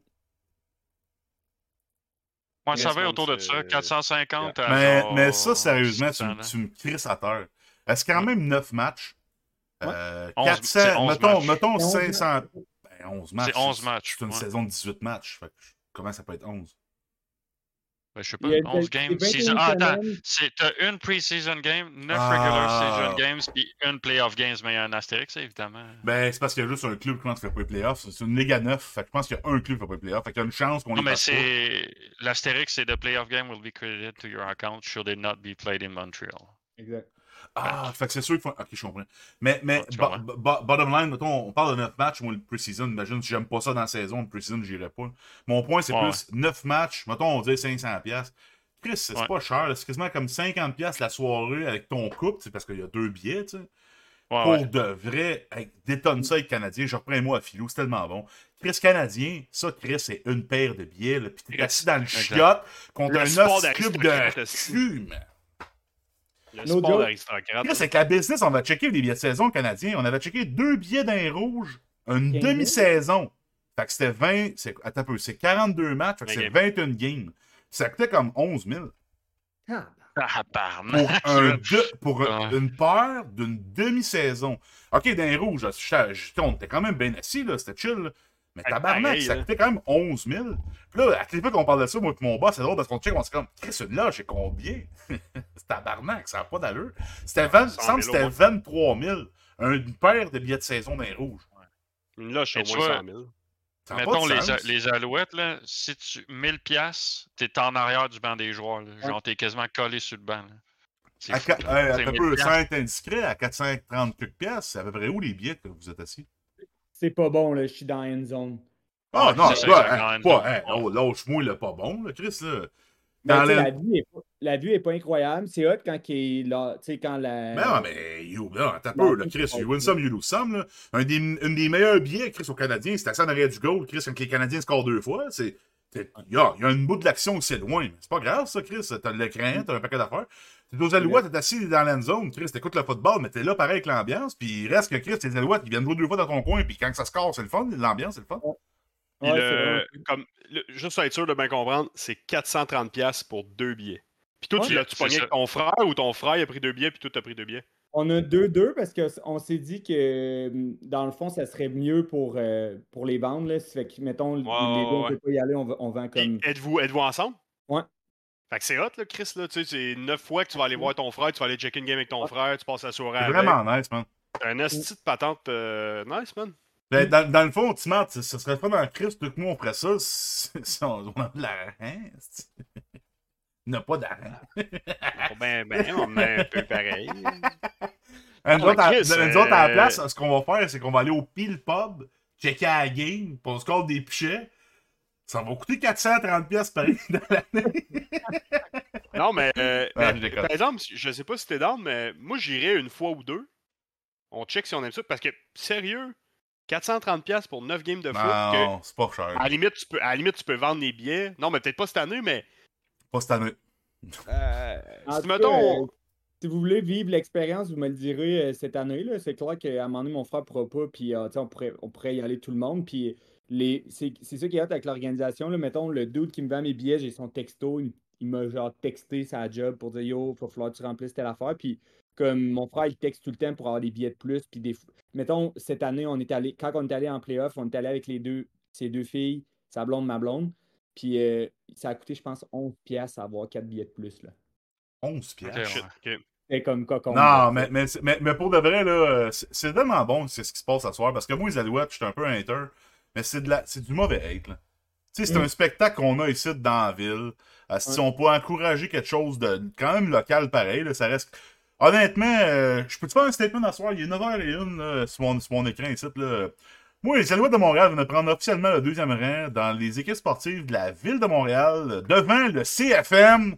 Moi, ça va autour de ça. 450. Mais, mais ça, sérieusement, tu, tu, me crisses à terre. Est-ce quand même 9 matchs? Euh, 400, mettons, mettons 500. 11 matchs. C'est 11 matchs. C'est une saison de 18 matchs. comment ça peut être 11? Ben, je sais pas, 11 games. Ah, attends, t'as une pre-season game, 9 ah. regular season games, puis une playoff games, mais il y a un astérix, évidemment. Ben, c'est parce qu'il y a juste un club qui fait pas les playoffs. C'est une Ligue à 9. Fait que je pense qu'il y a un club qui fait pas les playoffs. Fait qu'il y a une chance qu'on les Non, mais c'est. L'astérix, c'est the playoff game will be credited to your account should it not be played in Montreal. Exact. Ah, fait que c'est sûr qu'il faut. Ok, je comprends. Mais, mais bottom line, mettons, on parle de 9 matchs, moi, le pre-season, imagine, si j'aime pas ça dans la saison, le pre-season, j'irai pas. Mon point, c'est plus 9 matchs, mettons, on dit 500$. Chris, c'est pas cher, c'est quasiment comme 50$ la soirée avec ton couple, parce qu'il y a deux billets, tu sais. pour de vrai, détonne ça avec Canadien. Je reprends moi à Philou, c'est tellement bon. Chris Canadien, ça, Chris, c'est une paire de billets. Puis t'es assis dans le chiotte contre un autre club de cul, man. Le sport d'aristocrate. C'est que la business, on va checker les billets de saison canadiens. On avait checké deux billets d'un rouge, une demi-saison. Fait que c'était 20. C'est, attends un peu, c'est 42 matchs, fait que c'est 21 games. Ça coûtait comme 11 000. Ah, pour, un pour une paire d'une demi-saison. OK, d'un rouge, on était quand même bien assis, là, c'était chill. Là. Mais tabarnak, ça coûtait quand même 11 000. Puis là, à chaque fois qu'on parle de ça, moi et mon boss, c'est drôle parce qu'on check, on se dit comme, qu'est-ce que là, j'ai combien? C'est tabarnak, ça n'a pas d'allure. C'était 20, semble c'était 23 000. Une paire de billets de saison d'un rouge. Une loge, c'est au moins 100 000. Mettons les, les, alouettes, là, si tu 1000 pièces, t'es en arrière du banc des joueurs. Là. Genre, t'es quasiment collé sur le banc. C'est un peu, sans être indiscret, à 430 pièces, c'est à peu près où les billets que vous êtes assis? C'est pas bon, là, je suis dans end zone. Ah, non, c'est pas, hein, pas hein, oh, lâche-moi, il est pas bon, là, Chris, là. Ben, la, vue est pas, la vue est pas incroyable. C'est hot quand il là, tu sais, quand la. Mais non, mais you, là, t'as peur, là, Chris. You win some, you lose some, là. Un des, un des meilleurs billets, Chris, aux Canadiens, c'était ça en arrière du goal, Chris, quand les Canadiens scorent deux fois. C'est. Il y a, y a une bout de l'action qui est loin. C'est pas grave, ça, Chris. T'as l'écran, t'as un paquet d'affaires. T'es aux Alouettes, t'es assis dans la zone, Chris, t'écoutes le football, mais t'es là pareil avec l'ambiance, puis il reste que Chris, les Alouettes, ils viennent jouer deux fois dans ton coin, puis quand ça score, c'est le fun, l'ambiance, c'est le fun. Ouais, comme, juste pour être sûr de bien comprendre, c'est 430$ pour deux billets. Puis toi, tu l'as-tu pogné avec ton frère ou ton frère a pris deux billets, puis toi, t'as pris deux billets? On a deux-deux parce qu'on s'est dit que, dans le fond, ça serait mieux pour, euh, pour les vendre. Là. Fait que, mettons, les deux, on peut pas y aller, on, on vend comme. Êtes-vous êtes ensemble? Ouais. Fait que c'est hot, là, Chris, là, tu sais, c'est neuf fois que tu vas aller voir ton frère, tu vas aller check une game avec ton frère, tu passes la soirée avec. vraiment nice, man. Un asti de patente euh, nice, man. Ben, dans, dans, le fond, Timart, ce serait pas dans le Chris, que moi on ferait ça si, on, a de. On n'a pas d'argent. ben, ben, on est un peu pareil. Nous autres, à, à la place, ce qu'on va faire, c'est qu'on va aller au pile pub, checker la game, puis on se des pichets. Ça va coûter 430 pièces par dans l'année. non, mais, euh, par exemple, je sais pas si t'es dans, mais moi, j'irais une fois ou deux. On check si on aime ça. Parce que, sérieux, 430 pièces pour 9 games de foot. Non, c'est pas cher. À la, limite, tu peux, à limite, tu peux vendre les billets. Non, mais peut-être pas cette année, mais... Pas cette année. Euh, si, mettons, si vous voulez vivre l'expérience, vous me le direz euh, cette année. C'est clair qu'à un moment donné, mon frère ne pourra pas, puis euh, on, pourrait, on pourrait y aller tout le monde. Puis les, c'est, c'est ça qui est hâte avec l'organisation. Mettons, le dude qui me vend mes billets, j'ai son texto, il, m'a genre texté sa job pour dire Yo, il va falloir que tu remplisses telle affaire. Puis comme mon frère, il texte tout le temps pour avoir des billets de plus. Puis des, mettons, cette année, on est allé, quand on est allé en playoff, on est allé avec les deux, ces deux filles, sa blonde, ma blonde. Puis euh, ça a coûté, je pense, 11 pièces à avoir 4 billets de plus. Là. 11 pièces. C'est comme cocon. Non, mais, mais, mais, pour de vrai, là, c'est vraiment bon c'est ce qui se passe ce soir. Parce que moi, les Alouettes, je suis un peu un hater. Mais c'est de la, c'est du mauvais hate. Là. Tu sais, c'est mm. un spectacle qu'on a ici dans la ville. Euh, si on peut encourager quelque chose de quand même local pareil, là, ça reste. Honnêtement, euh, je peux te faire un statement à soir? Il est 9h01 là, sur, mon, sur mon écran ici. Là. Moi, les Alouettes de Montréal viennent de prendre officiellement le deuxième rang dans les équipes sportives de la ville de Montréal devant le CFM.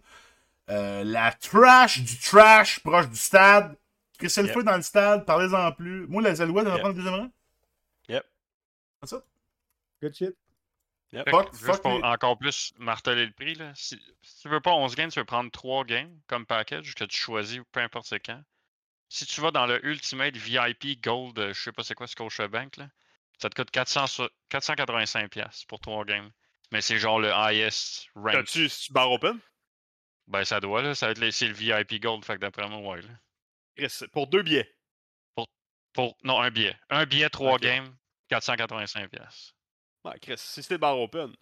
Euh, la trash du trash proche du stade. Crissez le feu dans le stade, parlez-en plus. Moi, les Alouettes vont prendre le deuxième rang. Yep. C'est ça? Good shit. Yep. juste pour encore plus marteler le prix, là. Si, tu veux pas 11 games, tu veux prendre 3 games comme package que tu choisis, peu importe c'est quand. Si tu vas dans le Ultimate VIP Gold, euh, je sais pas c'est quoi Scotiabank, là, ça te coûte 400, 485$ pour 3 games. Mais c'est genre le highest rank. T'as-tu bar open? Ben, ça doit, là. Ça va être laissé le VIP Gold, fait que d'après moi, ouais. Là. Pour deux billets. Pour, pour, non, un billet. Un billet, trois games, 485$. Ouais, Chris, si c'était bar open.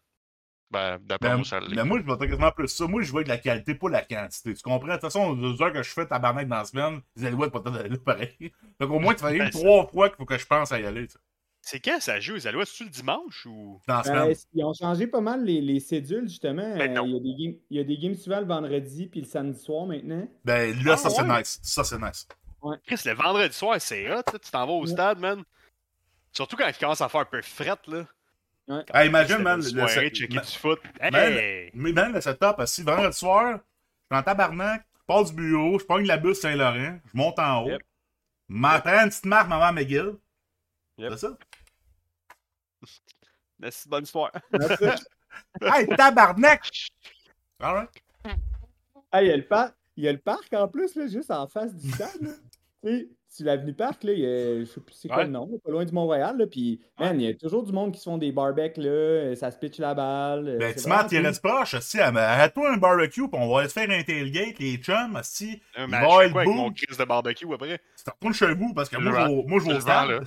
Ben, d'après ben, moi, ça l'est. Mais moi, je vais quasiment plus ça. Moi, je veux de la qualité, pas la quantité. Tu comprends? De toute façon, deux heures que je fais tabarnak dans la semaine, les alouettes pas d'aller là pareil. Donc, au moins, tu vas ben, trois fois qu'il faut que je pense à y aller. C'est quand ça joue, les Alouettes? C'est-tu le dimanche ou? Euh, ils ont changé pas mal les, les cédules, justement. Ben il, y a des games, il y a des games souvent le vendredi puis le samedi soir maintenant. Ben là, ça ah, c'est nice. Ça c'est nice. Ouais. Chris, le vendredi soir, c'est hot. Tu t'en vas au stade, man. Surtout quand il commence à faire un peu fret, là. Ouais. Hey, imagine, man. Le soirée, checker du foot. Mais même le setup, si vendredi soir, je suis en tabarnak, je passe du bureau, je prends la bus Saint-Laurent, je monte en haut, yep. m'entraîne une petite marque Maman McGill. Yep. C'est ça? Merci, bonne histoire. hey, tabarnak! Alright. Hey, il y a le parc, il y a le parc en plus, là, juste en face du stade. sur l'avenue Parc, là, il y a, je sais plus c'est quoi le nom, pas loin du Mont-Royal, là, puis, man, il y a toujours du monde qui se font des barbecues, là, ça se pitch la balle. Ben, tu m'as tiré proche, si, arrête-toi un barbecue, puis on va aller faire un tailgate, les chums, si, il va mon crise de barbecue après? C'est retourne chez vous, parce que moi, je, moi, je vais au stade.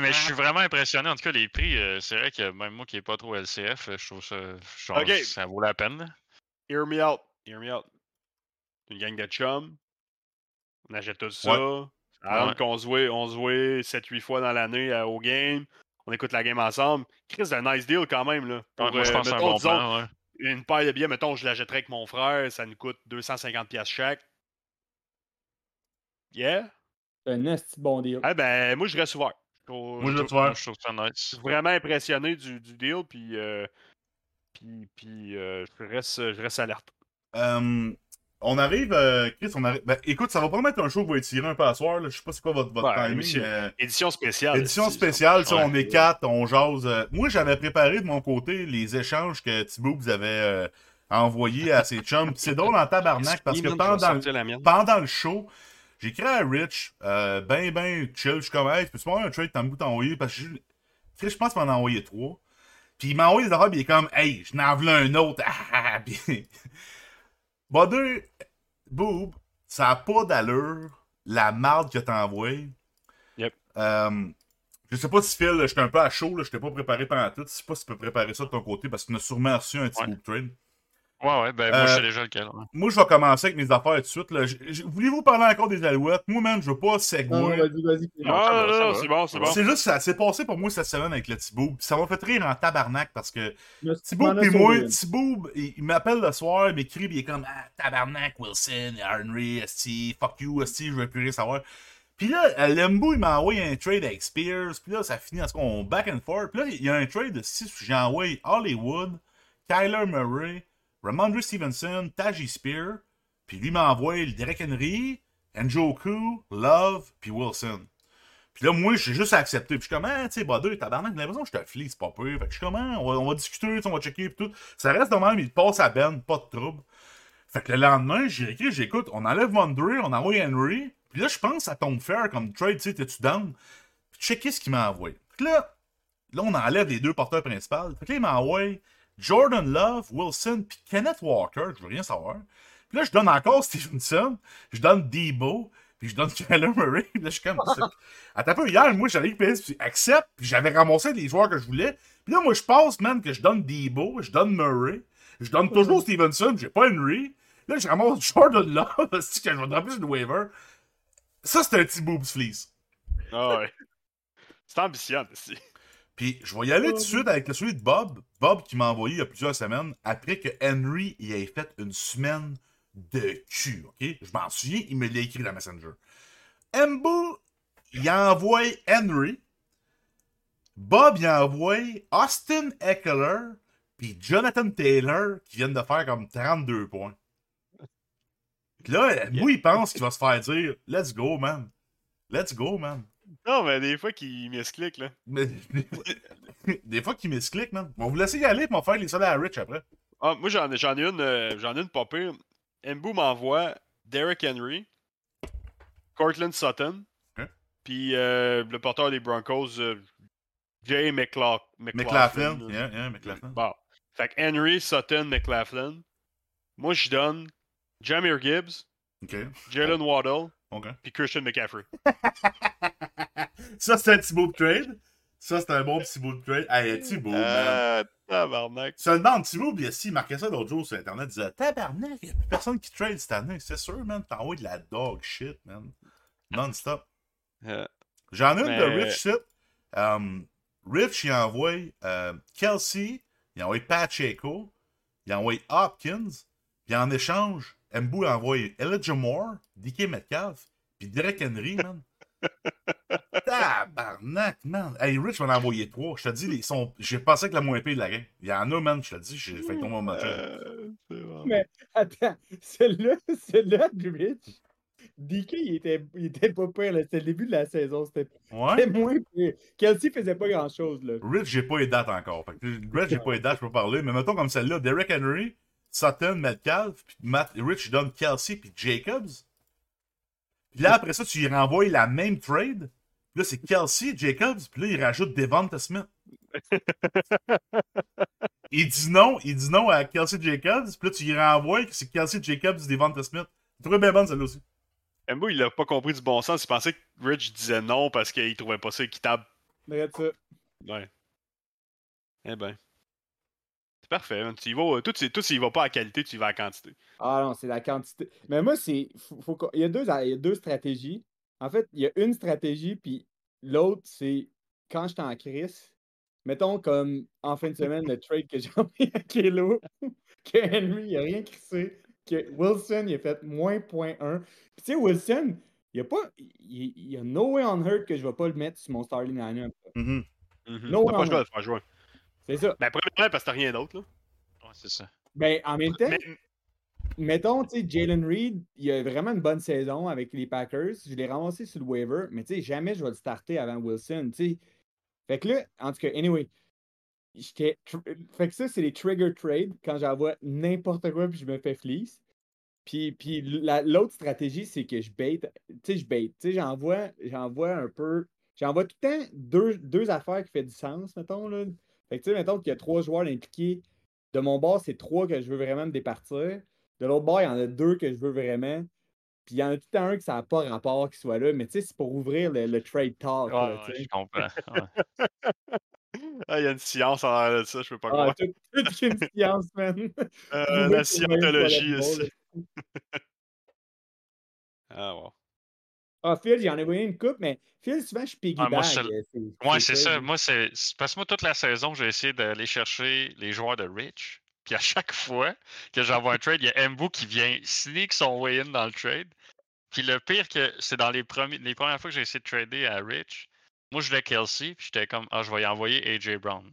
mais je suis vraiment impressionné, en tout cas, les prix, euh, c'est vrai que même moi qui n'ai pas trop LCF, je trouve ça, genre, ça vaut la peine. Hear me out, hear me out. Une gang de chums, on achète tout ça. Ouais. qu'on se voit, on se voit 7-8 fois dans l'année euh, au game. On écoute la game ensemble. Chris, un nice deal quand même. Là. moi, je euh, pense mettons, un bon plan, Une paire de billets, mettons, je l'achèterais avec mon frère. Ça nous coûte 250$ chaque. Yeah? C'est un esti bon deal. Eh ben, moi, je reste ouvert. moi, je reste ouvert. Je trouve ça nice. Je suis vraiment impressionné du, du deal. Puis, euh, puis, puis je, reste, je reste alerte. Um, on arrive, euh, Chris, on arrive. Ben, écoute, ça va pas mettre un show qui va étirer un peu à soir. Là. Je sais pas c'est quoi votre, votre timing. Édition spéciale. Édition spéciale, ouais, on est quatre, on jase. Euh, moi, j'avais préparé de mon côté les échanges que Thibaut vous avait euh, envoyés à ses chums. c'est drôle en tabarnak parce que pendant, pendant le show, j'ai créé à Rich, ben ben chill. Je suis comme, hey, peux-tu un trade t'en bout envoyé parce que je, je pense qu'il m'en a envoyé trois. Puis il m'a envoyé des affaires, puis il est comme, hey, je n'en voulais un autre. Body Boob, ça n'a pas d'allure, la marde que t'as envoyée. Yep. Euh, je sais pas si Phil, j'étais un peu à chaud, je t'ai pas préparé pendant tout. Je sais pas si tu peux préparer ça de ton côté parce que tu as sûrement reçu un petit ouais. trade. Ouais, ouais, ben moi, je sais euh, déjà lequel. Moi, je vais commencer avec mes affaires tout de suite. Voulez-vous parler encore des Alouettes? Moi, même, je veux pas segway. vas-y, vas-y. Ah, non, non, c'est bon, c'est bon. C'est juste, ça s'est passé pour moi cette semaine avec le Thibaut. Ça m'a fait rire en tabarnak parce que Thibaut et moi, Thibaut, il, m'appelle le soir, il m'écrit, il est comme ah, tabarnak, Wilson, Henry, Esti, fuck you, Esti, je veux plus rien savoir. Puis là, Lembo, il m'a envoyé un trade avec Spears. Puis là, ça finit à ce qu'on back and forth. Puis là, il y a un trade de 6 j'ai envoyé Hollywood, Kyler Murray, Ramondre Stevenson, Taji Spear, puis lui le Derek Henry, Njoku, Love, puis Wilson. Puis là, moi, j'ai juste accepté. Puis je comme, ah, tu sais, Bader, tabarnak, j'ai l'impression que je te flie, c'est pas peu. Fait que je suis comme, ah, on va, discuter, on va checker, puis tout. Ça reste de même, il passe à Ben, pas de trouble. Fait que le lendemain, j'ai écrit, j'écoute, on enlève Mondre, on envoie Henry. Puis là, je pense à ton faire comme trade, tu sais, t'es-tu down? Puis checker ce qu'il m'a envoyé? Puis là, là, on enlève les deux porteurs principaux. Fait que là, il m'a envoyé Jordan Love, Wilson, puis Kenneth Walker, je veux rien savoir. Puis là, je donne encore Stevenson, je donne Debo, puis je donne Kyler Murray. Puis là, je suis comme. Attends un peu, hier, moi, j'allais PS, puis accepte, puis j'avais ramassé les joueurs que je voulais. Puis là, moi, je pense, même que je donne Debo, je donne Murray, je donne toujours Stevenson, j'ai pas Henry. Là, je ramasse Jordan Love, c'est que je vais dropper sur le waiver? Ça, c'est un petit boobs fleece. Ah ouais. C'est ambitieux, aussi. Puis je vais y aller tout de suite avec celui de Bob. Bob qui m'a envoyé il y a plusieurs semaines, après que Henry y ait fait une semaine de cul, ok? Je m'en souviens, il me l'a écrit dans Messenger. Embo, il a envoyé Henry. Bob, il a envoyé Austin Eckler, puis Jonathan Taylor, qui viennent de faire comme 32 points. Puis là, moi, il pense qu'il va se faire dire Let's go, man. Let's go, man. Non, mais des fois qu'il misclique, là. Mais, des fois qu'il misclique, man. On va vous laisser y aller, puis on va faire les sols à Rich après. Ah, moi, j'en ai, ai une, euh, j'en ai une pas pire. Mbu m'envoie Derrick Henry, Cortland Sutton, Hein? puis euh, le porteur des Broncos, euh, Jay McLaughlin. McLaughlin. Yeah, yeah, McLaughlin. Bon. Fait que Henry, Sutton, McLaughlin. Moi, je donne Jameer Gibbs. Jalen Waddle, OK. puis Christian McCaffrey. Ça, c'est un petit beau trade. Ça, c'est un bon petit beau trade. Hey, Thibaut. Ah, tabarnak. Seulement, Thibaut, bien si, il marquait ça l'autre jour sur Internet, il disait Tabarnak, il n'y a plus personne qui trade cette année. C'est sûr, man. T'envoies de la dog shit, man. Non-stop. Euh, J'en ai une de Mais- Rich shit. Um, Rich, il envoie euh, Kelsey, il envoie Pacheco, il envoie Hopkins, puis en échange, Mbu envoie Elijah Moore, DK Metcalf, puis Derek Henry, man. Tabarnak, man. Hey, Rich m'en a envoyé trois. Je te dis, ils sont... j'ai pensé que la moins pire de la game. Il y en a, man, je te dis, j'ai fait tomber mon match. euh, bon. Mais attends, celle-là, celle-là de Rich, DK, il était, il était pas pire. C'était le début de la saison. C'était Ouais. moins pire. Kelsey faisait pas grand-chose. là. Rich, j'ai pas les dates encore. Fait que, Rich, j'ai pas les dates, je peux parler. Mais mettons comme celle-là, Derek Henry, Sutton, Metcalf, puis Matt, Rich donne Kelsey puis Jacobs. Puis là, après ça, tu lui renvoies la même trade. Puis là, c'est Kelsey, Jacobs, puis là, il rajoute Devonta Smith. il dit non, il dit non à Kelsey Jacobs, puis là, tu lui renvoies que c'est Kelsey Jacobs, Devonta Smith. Trouvais bien bonne celle-là aussi. Mbu, il a pas compris du bon sens. Il pensait que Rich disait non parce qu'il trouvait pas ça équitable. Regarde ça. Ouais. Eh ben. C'est parfait. man. Tu y vas, tout, tout, s'il va pas à qualité, tu y vas à quantité. Ah non, c'est la quantité. Mais moi, c'est. Faut, faut qu'on- il, y a deux, il y a deux stratégies. En fait, il y a une stratégie, puis l'autre, c'est quand j'étais en crise. Mettons comme en fin de semaine, le trade que j'ai envoyé à Kelo, que Henry, il a rien crissé, que Wilson, il a fait moins point 1. Puis tu sais, Wilson, il y a pas. Il, il y a no way on earth que je vais pas le mettre sur mon starting lineup. Non, T'as pas le faire jouer. C'est ça. Ben, premièrement, parce que t'as rien d'autre, là. Ouais, c'est ça. Ben, en même temps, Mais- mettons, tu sais, Jalen Reed, il a vraiment une bonne saison avec les Packers. Je l'ai ramassé sur le waiver, mais tu sais, jamais je vais le starter avant Wilson, tu sais. Fait que là, en tout cas, anyway, j'étais. tr- Fait que ça, c'est les trigger trades quand j'envoie n'importe quoi puis je me fais fleece. Puis, puis la- l'autre stratégie, c'est que je bait. Tu sais, je bait. Tu sais, j'envoie, j'envoie un peu. J'envoie tout le temps deux, deux affaires qui font du sens, mettons. Là. Fait que tu sais, mettons qu'il y a trois joueurs impliqués. De mon bord, c'est trois que je veux vraiment me départir. De l'autre bord, il y en a deux que je veux vraiment. Puis il y en a tout le temps un que ça n'a pas rapport qui soit là. Mais tu sais, c'est pour ouvrir le, le trade talk. Ouais, là, ouais, tu sais. je comprends. Ouais. Ah, il y a une science en de ça, je peux pas Ah, croire. toute, toute une science, man. Euh, la scientologie aussi. Ah, bon. Ah, Phil, j'en ai envoyé une coupe, mais Phil, souvent, je piggyback. Ah, moi, c'est- euh, Ouais, ça. Moi, c'est. c'est Parce que moi, toute la saison, j'ai essayé d'aller chercher les joueurs de Rich. Puis à chaque fois que j'envoie un trade, il y a Mbu qui vient sneak son way-in dans le trade. Puis le pire, que c'est dans les, premiers, les premières fois que j'ai essayé de trader à Rich, moi, je voulais Kelsey, puis j'étais comme, ah, je vais y envoyer AJ Brown.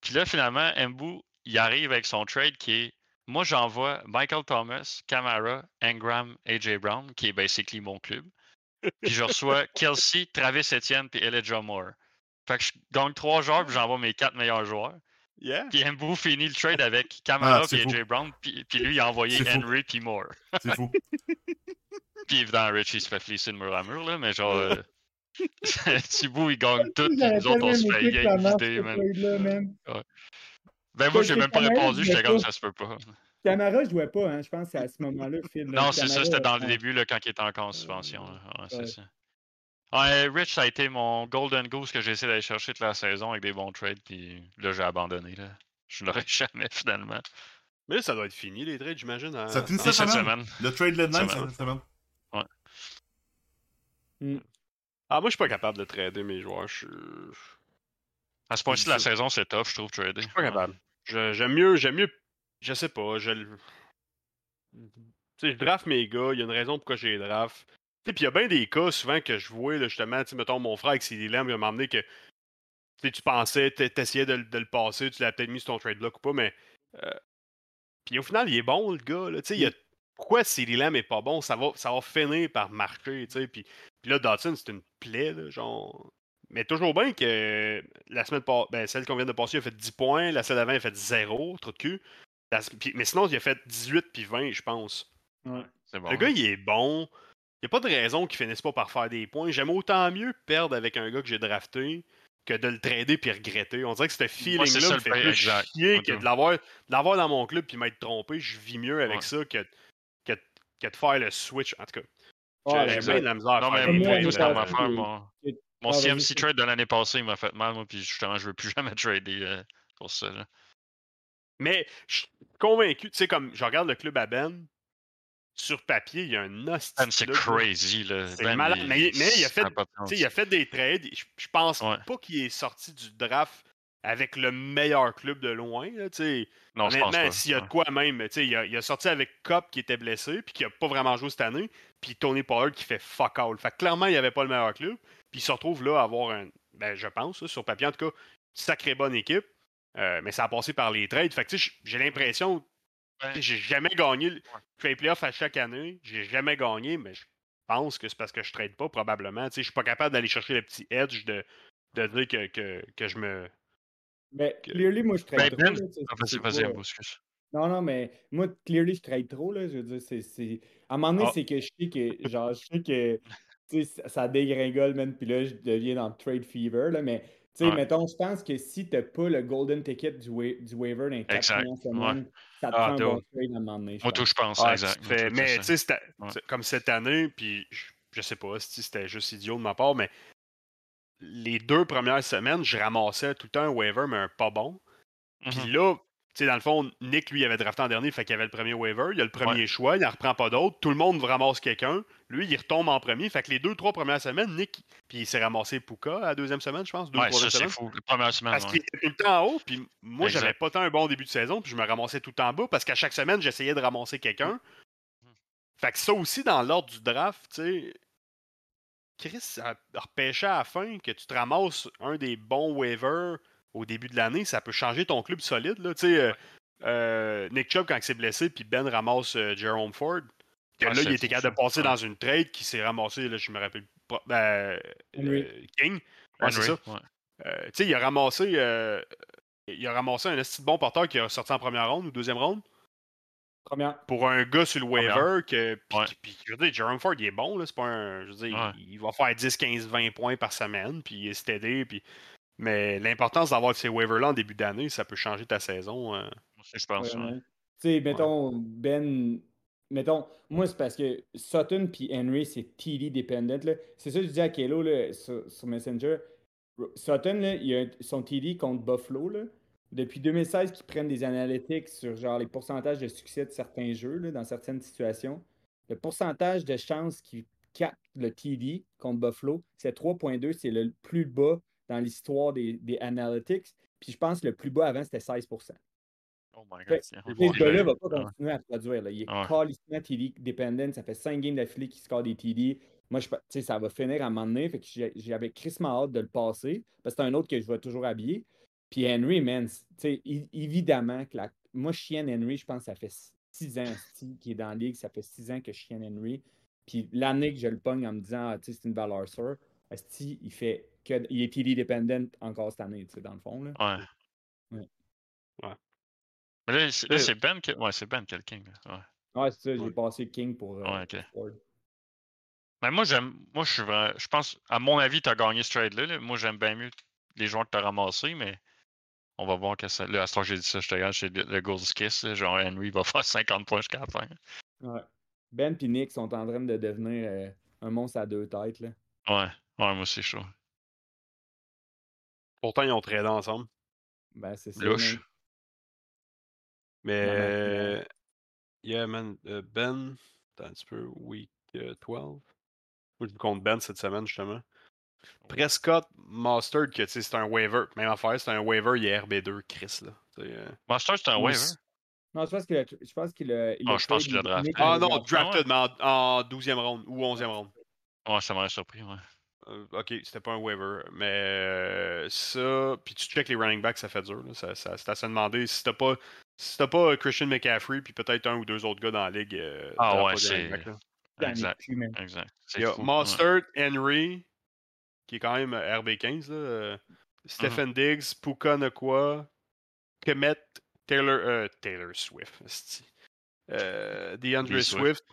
Puis là, finalement, Mbu, il arrive avec son trade qui est, moi, j'envoie Michael Thomas, Camara, Ingram, AJ Brown, qui est basically mon club. Puis je reçois Kelsey, Travis Etienne, puis Elijah Moore. Fait que je gagne trois joueurs, puis j'envoie mes quatre meilleurs joueurs. Yeah. Puis Mbu finit le trade avec Kamara Ah, fou. AJ Brown, puis, puis lui, il a envoyé. Henry puis Moore. C'est fou. Puis évidemment, Rich, il se fait flisser de mur à mur, là, mais genre. Euh... Thibaut, il gagne tout, puis nous autres, on se fait man. man. Ben moi, j'ai même pas répondu, j'étais comme ça se peut pas. Camara jouait pas, hein, je pense, c'est à ce moment-là. Non, c'est ça, c'était dans le ouais. début, là, quand il était encore en suspension. là. Ouais, c'est ouais. ça. Ouais, Rich, ça a été mon Golden Goose que j'ai essayé d'aller chercher toute la saison avec des bons trades, puis là, j'ai abandonné. Là. Je l'aurais jamais, finalement. Mais là, ça doit être fini, les trades, j'imagine. Ça finit cette cette semaine. semaine. Le trade deadline, Semaine. cette semaine. Ah, moi, je suis pas capable de trader mes joueurs. Je À ce point-ci de la saison, c'est tough, je trouve, trader. je suis pas capable. J'aime mieux, j'aime mieux. Je sais pas. Je le- Tu sais, je draft mes gars. Il y a une raison pourquoi je les draft. Tu sais, puis il y a bien des cas souvent que je vois, là, justement, tu sais, mettons, mon frère avec CD Lamb, il m'a emmené que tu sais, tu pensais, tu essayais de, le- de le passer, tu l'as peut-être mis sur ton trade block ou pas, mais. euh, Puis au final, il est bon, le gars. Là. Tu sais, il y a... Pourquoi CD Lamb est pas bon Ça va, ça va finir par marcher. tu sais, Puis, puis là, Dotson, c'est une plaie. Là, genre... Mais toujours bien que la semaine ben, celle qu'on vient de passer, il a fait 10 points. La celle d'avant, il a fait 0, trop de cul. Mais sinon, il a fait 18 puis 20, je pense. Bon. Le gars, il est bon. Il n'y a pas de raison qu'il finisse pas par faire des points. J'aime autant mieux perdre avec un gars que j'ai drafté que de le trader puis regretter. On dirait que ce feeling-là ça me fait plus exact. chier que de l'avoir, dans mon club puis m'être trompé. Je vis mieux avec Ouais. ça que, que, que de faire le switch. En tout cas, Ouais, j'ai bien de la misère à Non, faire mais des moi, ça- mon, Ah, CMC trade de l'année passée, il m'a fait mal, moi, puis justement, je veux plus jamais trader euh, pour ça. là. Mais je suis convaincu, tu sais, comme je regarde le club à Ben, sur papier, il y a un Man, de c'est crazy, là. C'est Ben, malade. Mais- mais il a fait- il a des trades. Je, je pense Ouais. pas qu'il est sorti du draft avec le meilleur club de loin. Là, tu sais. Non, je pense Honnêtement, pas. s'il y a de quoi même, tu sais, il, a, il a sorti avec Cop qui était blessé, puis qui a pas vraiment joué cette année, puis Tony Pollard qui fait fuck all. Fait que clairement, il n'y avait pas le meilleur club, puis il se retrouve là à avoir un, ben, je pense, là, sur papier en tout cas, sacrée bonne équipe, Euh, mais ça a passé par les trades. Fait que j'ai l'impression, que j'ai jamais gagné. Je fais les playoffs à chaque année, j'ai jamais gagné, mais je pense que c'est parce que je trade pas, probablement. Tu sais, je suis pas capable d'aller chercher le petit edge de, de dire que, que, que je me. Mais que- clearly, moi, je trade Ben, trop. Ben, Vas-y, excuse. Non, non, mais moi, clearly, je trade trop, là. Je veux dire, c'est. c'est- À un moment donné, Ah. c'est que je sais que, genre, je sais que, tu sais, ça- ça dégringole, man, puis là, je deviens dans le trade fever, là, mais, tu sais, Ouais. mettons, je pense que si t'as pas le golden ticket du, wa- du waiver dans les quatre ça te Ah, prend un trade à un moment donné, je Moi, pense. tout, je pense, Ah, exact. tu fais- mais tu sais, Ouais. comme cette année, puis je, je sais pas si c'était juste idiot de ma part, mais les deux premières semaines, je ramassais tout le temps un waiver, mais un pas bon. Puis Mhm. là, tu dans le fond, Nick, lui, il avait drafté en dernier, fait qu'il avait le premier waiver, il a le premier choix, il n'en reprend pas d'autres, tout le monde ramasse quelqu'un, lui, il retombe en premier, fait que les deux, trois premières semaines, Nick, puis il s'est ramassé Puka à la deuxième semaine, je pense, deux, Ouais, ça, semaine. fou. Première semaine, Parce ouais. qu'il était tout le temps en haut, puis moi, j'avais pas tant un bon début de saison, puis je me ramassais tout le temps en bas, parce qu'à chaque semaine, j'essayais de ramasser quelqu'un. Fait que ça aussi, dans l'ordre du draft, tu sais, Chris, repêcher à la fin, que tu te ramasses un des bons waivers au début de l'année, ça peut changer ton club solide, là, tu sais. euh, euh, Nick Chubb, quand il s'est blessé, puis Ben ramasse euh, Jerome Ford, que Ouais, là, il était capable de passer Ouais. dans une trade qui s'est ramassé, là, je me rappelle pas, ben, Henry. euh, King. Ouais, c'est Henry, ça. ouais. Euh, tu sais, il a ramassé. euh, il a ramassé un esti de bon porteur qui a sorti en première ronde ou deuxième ronde Première. pour un gars sur le waiver que. Puis, Ouais. puis, je veux dire, Jerome Ford, il est bon, là. C'est pas un. Je veux dire, Ouais. il, il va faire 10, 15, 20 points par semaine, puis il est steady, puis. Mais l'importance d'avoir ces waivers-là en début d'année, ça peut changer ta saison. euh. Je pense. ouais. Tu sais, mettons, Ben. Mettons, moi, c'est parce que Sutton puis Henry, c'est TD dependent. là. C'est ça que je dis à Kelo là, sur, sur Messenger. Sutton, là, il a son TD contre Buffalo. Là. Depuis 2016, qu'ils prennent des analytics sur genre les pourcentages de succès de certains jeux là, dans certaines situations. Le pourcentage de chances qu'il capte le TD contre Buffalo, c'est 3.2, c'est le plus bas dans l'histoire des, des analytics. Puis je pense que le plus bas avant, c'était 16 Oh my god. C'est ce gars-là il va pas continuer à produire. Là. Il est Ouais. calissement TD dependent. Ça fait 5 games d'affilée qu'il score des TD. Moi, je, tu sais, ça va finir à un moment donné. Fait que j'avais crissement hâte de le passer. Parce que c'est un autre que je vais toujours habiller. Puis Henry, man, évidemment que la... moi, je chienne Henry, je pense que ça fait 6 ans qu'il est dans la ligue. Ça fait 6 ans que je chienne Henry. Puis l'année que je le pogne en me disant, ah, c'est une valeur sûre, Asti, il fait que. Il est PD dependent encore cette année, tu sais, dans le fond. Là. Ouais. Ouais. Mais là, c'est Ben, qui... ouais, c'est ben le King. Ouais, ouais c'est ça, j'ai passé King pour. Euh, ouais, ok. Mais moi, j'aime. Moi, je suis vraiment. Je pense, à mon avis, tu as gagné ce trade-là. Moi, j'aime bien mieux les joueurs que tu as ramassés, mais on va voir que ça. Là, à ce que j'ai dit ça, je te regarde chez le Gold's Kiss. Genre, Henry va faire 50 points jusqu'à la fin. Ouais. Ben et Nick sont en train de devenir euh, un monstre à deux têtes. Là. Ouais. Ouais, moi, c'est chaud. Pourtant, ils ont tradé ensemble. Ben, c'est ça. Louche. Mais. Yeah, man. Euh, ben. Attends un petit peu. Week 12. Euh, moi, je compte Ben cette semaine, justement. Prescott, Mustard, que c'est un waiver. Même affaire, c'est un waiver, il est RB2, Chris. Là. Euh... Mustard, c'est un waiver. Non, je pense qu'il a, je pense qu'il a, il oh, je pense qu'il a drafté. Ah non, drafted, mais en, 12e round ou 11e round. Ouais, ça m'aurait surpris, ouais. Euh, ok, c'était pas un waiver. Mais euh, ça, puis tu check les running backs, ça fait dur. Là. Ça, ça, c'est à se demander si t'as pas, si t'as pas Christian McCaffrey, puis peut-être un ou deux autres gars dans la ligue. Euh, ah ouais, c'est. Exact. exact. Il y a Mustard, Henry, qui est quand même RB15. Là. Stephen mm-hmm. Diggs, Puka Nakua, Kemet, Taylor, euh, Taylor Swift, euh, DeAndre Swift,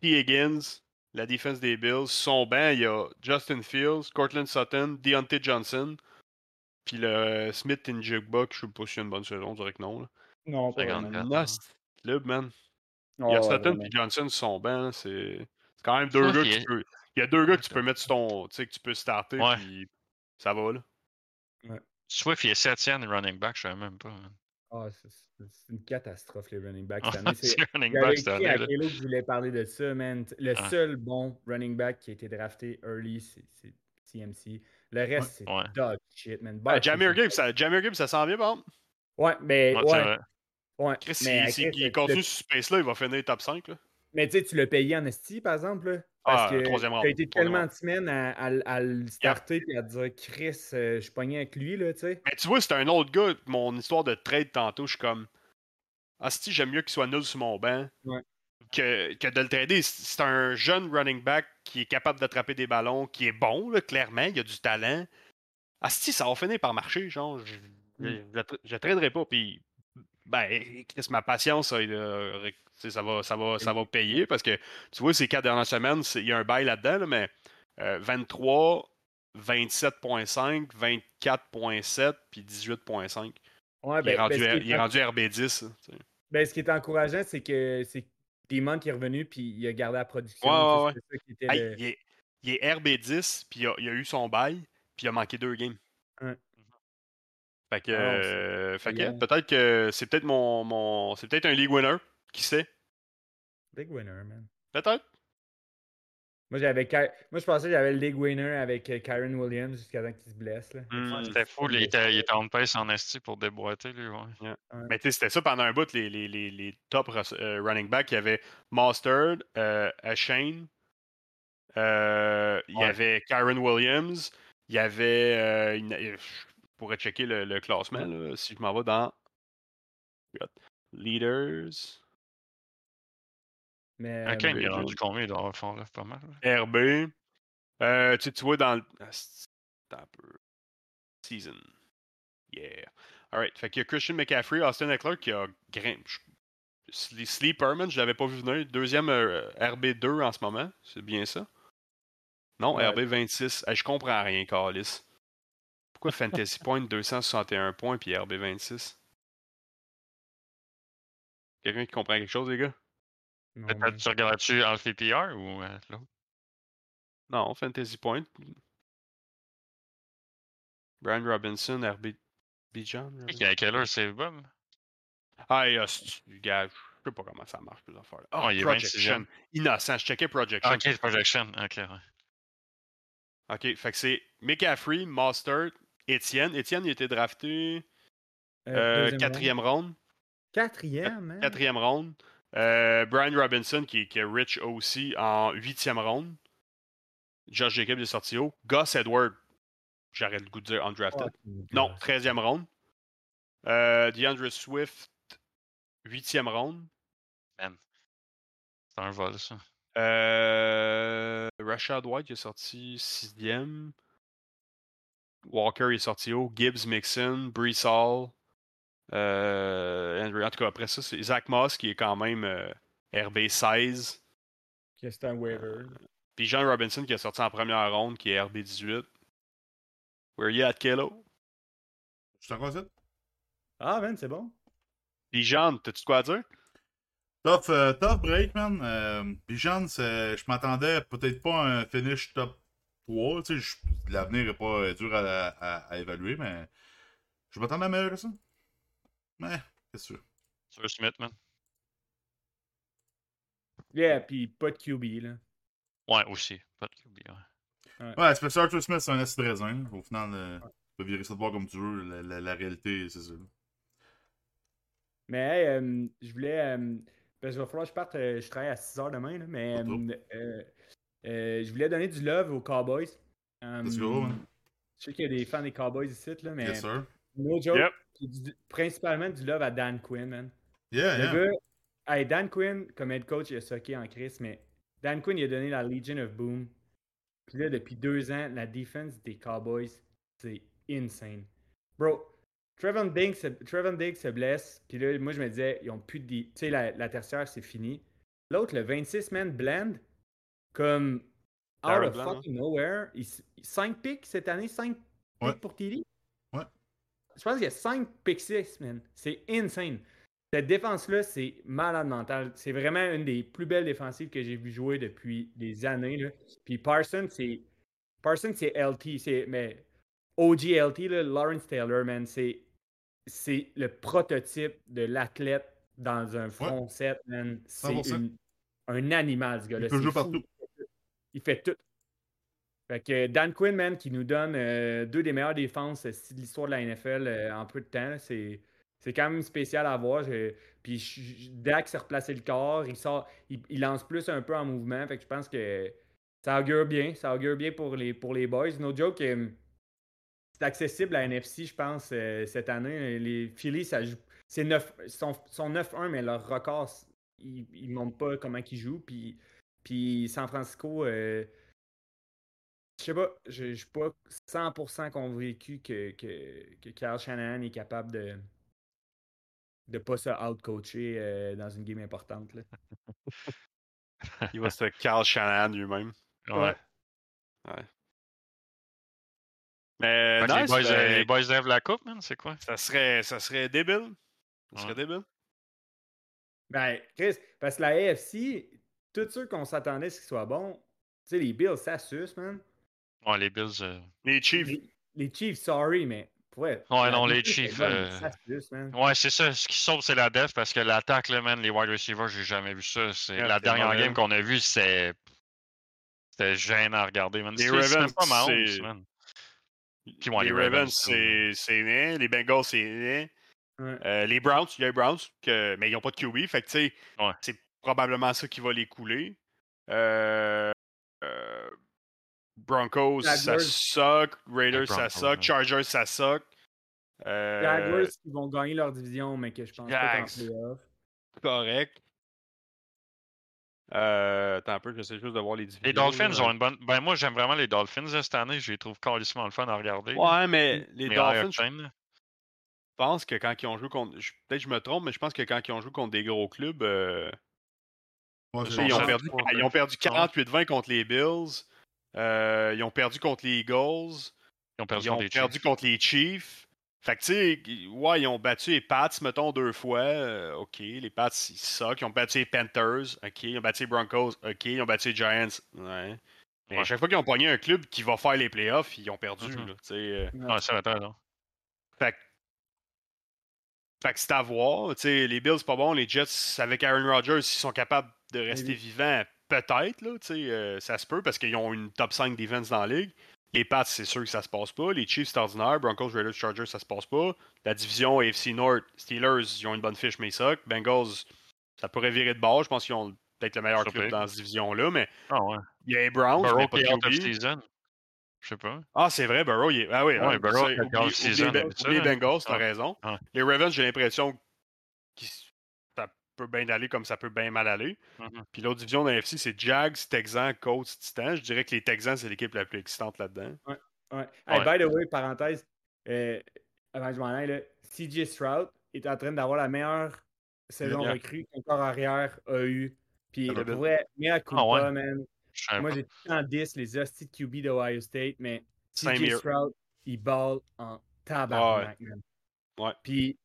T. Higgins, la défense des Bills. Son banc, il y a Justin Fields, Cortland Sutton, Deontay Johnson, puis le Smith Njugba, je sais pas si c'est une bonne saison, on dirait que non. Là. Non, pas club, man. il y a Sutton et Johnson sur son banc, c'est quand même deux gars que tu peux. Il y a deux gars que tu peux mettre sur ton. Tu sais, que tu peux starter, puis ça va, là. Ouais. Swift, il est septième running back, je savais même pas. Ah, c'est une catastrophe, les running backs cette année. C'est running back cette année. Je voulais parler de ça, man. Le ah. seul bon running back qui a été drafté early, c'est CMC. Le reste, c'est dog shit, man. Ah, Jamir Gibbs, ça, Jamir Gibbs, ça sent bien, bon. Ouais, mais. Ouais. ouais. Chris, mais, si, il continue sur ce space-là, il va finir top 5. Là. Mais tu sais, tu l'as payé en esti, par exemple. Là. Parce ah, que tu as été tellement de semaines à, à, le starter et à dire Chris, euh, je suis pogné avec lui, là, tu sais. Mais tu vois, c'est un autre gars, mon histoire de trade tantôt, je suis comme Asti, j'aime mieux qu'il soit nul sur mon banc que, que, de le trader. C'est un jeune running back qui est capable d'attraper des ballons, qui est bon, là, clairement, il a du talent. Asti, ça va finir par marcher, genre, je, ne mm. traderai pas, puis ben, Chris, ma patience, ça, ça, va, ça, va, ça va payer parce que tu vois, ces quatre dernières semaines, il y a un bail là-dedans, mais 23, 27.5, 24.7 puis 18.5. Ouais, il, est ben, rendu, ben, il, est rendu, RB10. Ben, ce qui est encourageant, c'est que c'est Demon qui est revenu puis il a gardé la production. Ouais, ouais, il, est, RB10 puis il a, il a, eu son bail puis il a manqué deux games. Fait que, ah euh, peut-être que c'est peut-être mon, mon c'est peut-être un league winner, qui sait? League winner, man. Peut-être. Moi, j'avais Moi, je pensais que j'avais le league winner avec euh, Kyron Williams jusqu'à temps qu'il se blesse. Là. Mmh, c'était fou, il était, il était en pace en esti pour déboîter, lui. Ouais. Mais tu sais, c'était ça pendant un bout, les, les, les, les top euh, running backs. Il y avait Mustard, euh, Shane, il y avait Kyron Williams, il y avait pourrais checker le, le classement là, si je m'en vais dans Leaders. Mais, il est rendu combien pas mal. RB. Euh, tu, tu vois dans le. Ah, un peu. Season. Yeah. Alright. Fait qu'il y a Christian McCaffrey, Austin Eckler qui a grimpé. Sleep Herman, je l'avais pas vu venir. Deuxième euh, RB2 en ce moment. C'est bien ça? Non, RB26. je comprends rien, Carlis. Pourquoi Fantasy Point 261 points puis RB26? Quelqu'un qui comprend quelque chose, les gars? Tu regardes-tu en PPR ou euh, l'autre? Non, Fantasy Point. Brian Robinson, RB Bijan. A heure c'est bon? Ah, gars, je sais pas comment ça marche, plus affaires. Oh, il Projection. Innocent, je checkais Projection. ok, Projection, ok, ouais. Ok, fait que c'est McCaffrey, Mustard, Étienne. Étienne, il était drafté euh, euh quatrième round. Quatrième, hein? Quatrième round. Euh, Brian Robinson, qui, est rich aussi, en huitième round. Josh Jacob est sorti haut. Gus Edward, j'arrête le goût de dire undrafted. Oh, non, treizième round. Euh, DeAndre Swift, huitième round. Man. C'est un vol, ça. Euh, Rashad White est sorti sixième. Walker est sorti haut. Gibbs, Mixon, Brees Hall. Euh, Andrew. En tout cas, après ça, c'est Zach Moss qui est quand même euh, RB 16. Qui est un waiver. Puis Jean Robinson qui est sorti en première ronde qui est RB 18. Where you at, Kalo? Je t'en crois Ah, man, c'est bon. Puis Jean, t'as-tu quoi à dire? Tough, euh, tough break, man. Euh, puis Jean, je m'attendais peut-être pas à un finish top 3. Tu sais, l'avenir est pas dur à, à, évaluer, mais je m'attendais à meilleur que ça. Mais, c'est sûr. Sur Smith, man? Yeah, puis pas de QB, là. Ouais, aussi. Pas de QB, ouais. Ouais, c'est parce que Arthur Smith, c'est un S raisin. Au final, euh, tu peux virer ça de voir comme tu veux. La, la, réalité, c'est ça. Mais, euh, je voulais. Euh, parce qu'il va falloir que je parte. Euh, je travaille à 6 h demain, là, mais. je voulais donner du love aux Cowboys. Let's go, man. Je sais qu'il y a des fans des Cowboys ici, là, mais. Yes, sir. No joke. Principalement du love à Dan Quinn, man. Yeah, yeah. Gars, hey, Dan Quinn, comme head coach, il a socké en crise, mais Dan Quinn, il a donné la Legion of Boom. Puis là, depuis deux ans, la défense des Cowboys, c'est insane. Bro, Trevor Diggs, Diggs se blesse. Puis là, moi, je me disais, ils ont plus de. Tu sais, la, la, tertiaire, c'est fini. L'autre, le 26 man blend, comme out of fucking nowhere. 5 picks cette année, 5 picks pour TD. Je pense qu'il y a 5 pick 6, man. C'est insane. Cette défense-là, c'est malade mental. C'est vraiment une des plus belles défensives que j'ai vu jouer depuis des années. Là. Puis Parsons, c'est. Parsons, c'est LT. C'est, mais OG LT, là, Lawrence Taylor, man, c'est, c'est le prototype de l'athlète dans un front set, man. C'est un animal, ce gars-là. Il peut jouer partout. Il fait tout. Fait que Dan Quinn, man, qui nous donne euh, deux des meilleures défenses euh, de l'histoire de la NFL euh, en peu de temps, c'est c'est quand même spécial à voir. Puis Dak s'est replacé le corps, il, sort, il, lance plus un peu en mouvement. Fait que je pense que ça augure bien. Ça augure bien pour les, pour les boys. No joke, euh, c'est accessible à NFC, je pense, euh, cette année. Les Phillies, ça joue. C'est 9, sont, 9-1, mais leur record, ils ne montrent pas comment ils jouent. Puis, puis San Francisco, euh, je sais pas, je ne suis pas 100% convaincu que, que, que Carl Shanahan est capable de, de pas se out-coacher euh, dans une game importante. Là. Il va se Carl Shanahan lui-même. Ouais. ouais. Mais nice, les, boys, ben, les boys lèvent la coupe, man, c'est quoi? Ça serait, ça serait débile. Ça serait débile. Ben, Chris, parce que la AFC, tous ceux qu'on s'attendait à ce qu'ils soient bons, tu sais, les Bills, ça suce, man. Ouais, les Bills. Euh, les Chiefs. les, Chiefs, sorry, mais Ouais, ouais non, les Chiefs. Euh, ouais, c'est ça. Ce qui sauve, c'est la def parce que l'attaque, là, man, les wide receivers, j'ai jamais vu ça. C'est la dernière game qu'on a vue, c'est. C'était gênant à regarder, man. Les Ravens, pas man. les, Ravens, c'est né. Les Bengals, c'est né. Euh, les Browns, il y a les Browns, que... mais ils n'ont pas de QB. Fait que, tu sais, c'est probablement ça qui va les couler. Euh... euh Broncos, ça suck. Raiders, ça suck. Chargers, ça suck. Euh... Jaguars, ils vont gagner leur division, mais que je pense pas qu'en playoff. Correct. Euh, attends un peu, j'essaie juste de voir les divisions. Les Dolphins ont une bonne. Ben, moi, j'aime vraiment les Dolphins cette année. Je les trouve carrément le fun à regarder. Ouais, mais les Dolphins. Je pense que quand ils ont joué contre. Peut-être que je me trompe, mais je pense que quand ils ont joué contre des gros clubs. Euh... ils, ont perdu, ils, ont perdu, 48-20 contre les Bills. Euh, ils ont perdu contre les Eagles. Ils ont perdu, contre, les Chiefs. Fait que, tu sais, ouais, ils ont battu les Pats, mettons, deux fois. Euh, OK, les Pats, ils suck. Ils ont battu les Panthers. OK, ils ont battu les Broncos. OK, ils ont battu les Giants. Ouais. Mais à chaque fois qu'ils ont pogné un club qui va faire les playoffs, ils ont perdu. Mm -hmm. euh... Non, ça va non? Fait que, fait que c'est à voir. sais, les Bills, pas bon. Les Jets, avec Aaron Rodgers, ils sont capables de rester vivants Peut-être, là, tu sais, euh, ça se peut parce qu'ils ont une top 5 defense dans la ligue. Les Pats, c'est sûr que ça se passe pas. Les Chiefs, c'est ordinaire. Broncos, Raiders, Chargers, ça se passe pas. La division AFC North, Steelers, ils ont une bonne fiche, mais ils suck. Bengals, ça pourrait virer de bord. Je pense qu'ils ont peut-être le meilleur club dans cette division-là, mais ah ouais. il y a les Browns, Burrow mais pas de season. Je sais pas. Ah, c'est vrai, Burrow, il est... Ah oui, ouais, hein, Burrow, oublie, season. les Bengals, t'as raison. Les Ravens, j'ai l'impression qu'ils peut bien aller comme ça peut bien mal aller. Mhm. Puis l'autre division de l'AFC, c'est Jags, Texans, Colts, Titans. Je dirais que les Texans, c'est l'équipe la plus excitante là-dedans. Ouais. Hey, Ouais. by the way, parenthèse, euh, avant que je m'en aille, CJ Stroud est en train d'avoir la meilleure saison recrue qu'un corps arrière a eu. Puis bien. vrai, culpa, Ah ouais. man. Moi, j'ai tout le temps 10 les hosties de QB d'Ohio State, mais CJ. Stroud, il balle en tabarnak, man. Ouais. Puis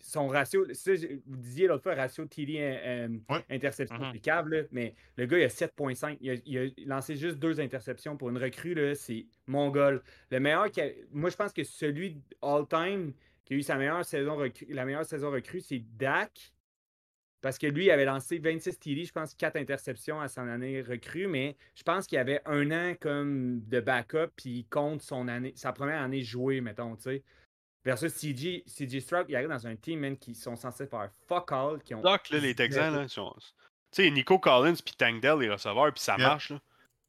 son ratio, ça, vous disiez l'autre fois, ratio TD euh, Ouais. interception, cave, là, mais le gars, il a 7.5. Il a, il a lancé juste deux interceptions pour une recrue, c'est mongol. Le meilleur, a- moi, je pense que celui all-time qui a eu sa meilleure saison recrue, la meilleure saison recrue, c'est Dak. Parce que lui, il avait lancé 26 TD, je pense 4 interceptions à son année recrue, mais je pense qu'il avait un an comme de backup, puis il compte son année, sa première année jouée, mettons, tu sais. Versus CG, CG Stroud, il arrive dans un team, man, qui sont censés faire fuck all, qui ont. Doc, là, les Texans, là, sont- Tu sais, Nico Collins puis Tank Dell, les receveurs, puis ça Yeah. marche, là.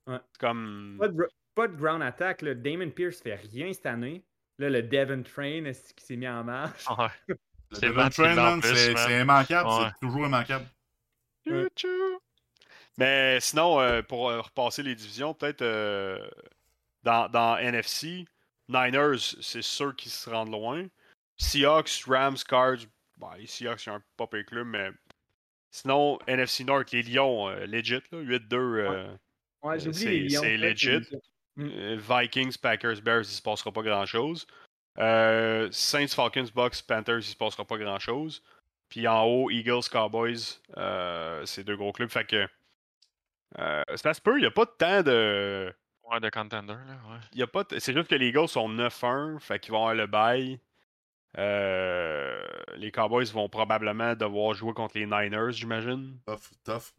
Ouais. Comme. Pas de, gr- pas de ground attack, là. Damon Pierce fait rien cette année. Là, le Devon Train est-ce qui s'est mis en marche? Ouais. Le Devon Train, c'est man. c'est immanquable. Ouais. C'est toujours immanquable. Ouais. Mais sinon, euh, pour euh, repasser les divisions, peut-être euh, dans, dans NFC, Niners, c'est sûr qu'ils se rendent loin. Seahawks, Rams, Cards, bah, les Seahawks, c'est un pas pire club, mais sinon, NFC North, les Lions, euh, legit, là, 8-2. euh, Ouais, j'oublie c'est- les Lions. c'est legit. euh, Vikings, Packers, Bears, il se passera pas grand-chose. Euh, Saints, Falcons, Bucks, Panthers, il se passera pas grand-chose. Puis en haut, Eagles, Cowboys, euh, c'est deux gros clubs. Fait que euh, ça se peut, il n'y a pas de temps de. Ouais, de contender, là. Ouais. y a pas C'est juste que les Eagles sont 9-1, fait qu'ils vont avoir le bail. Euh, les Cowboys vont probablement devoir jouer contre les Niners, j'imagine. Tough, tough.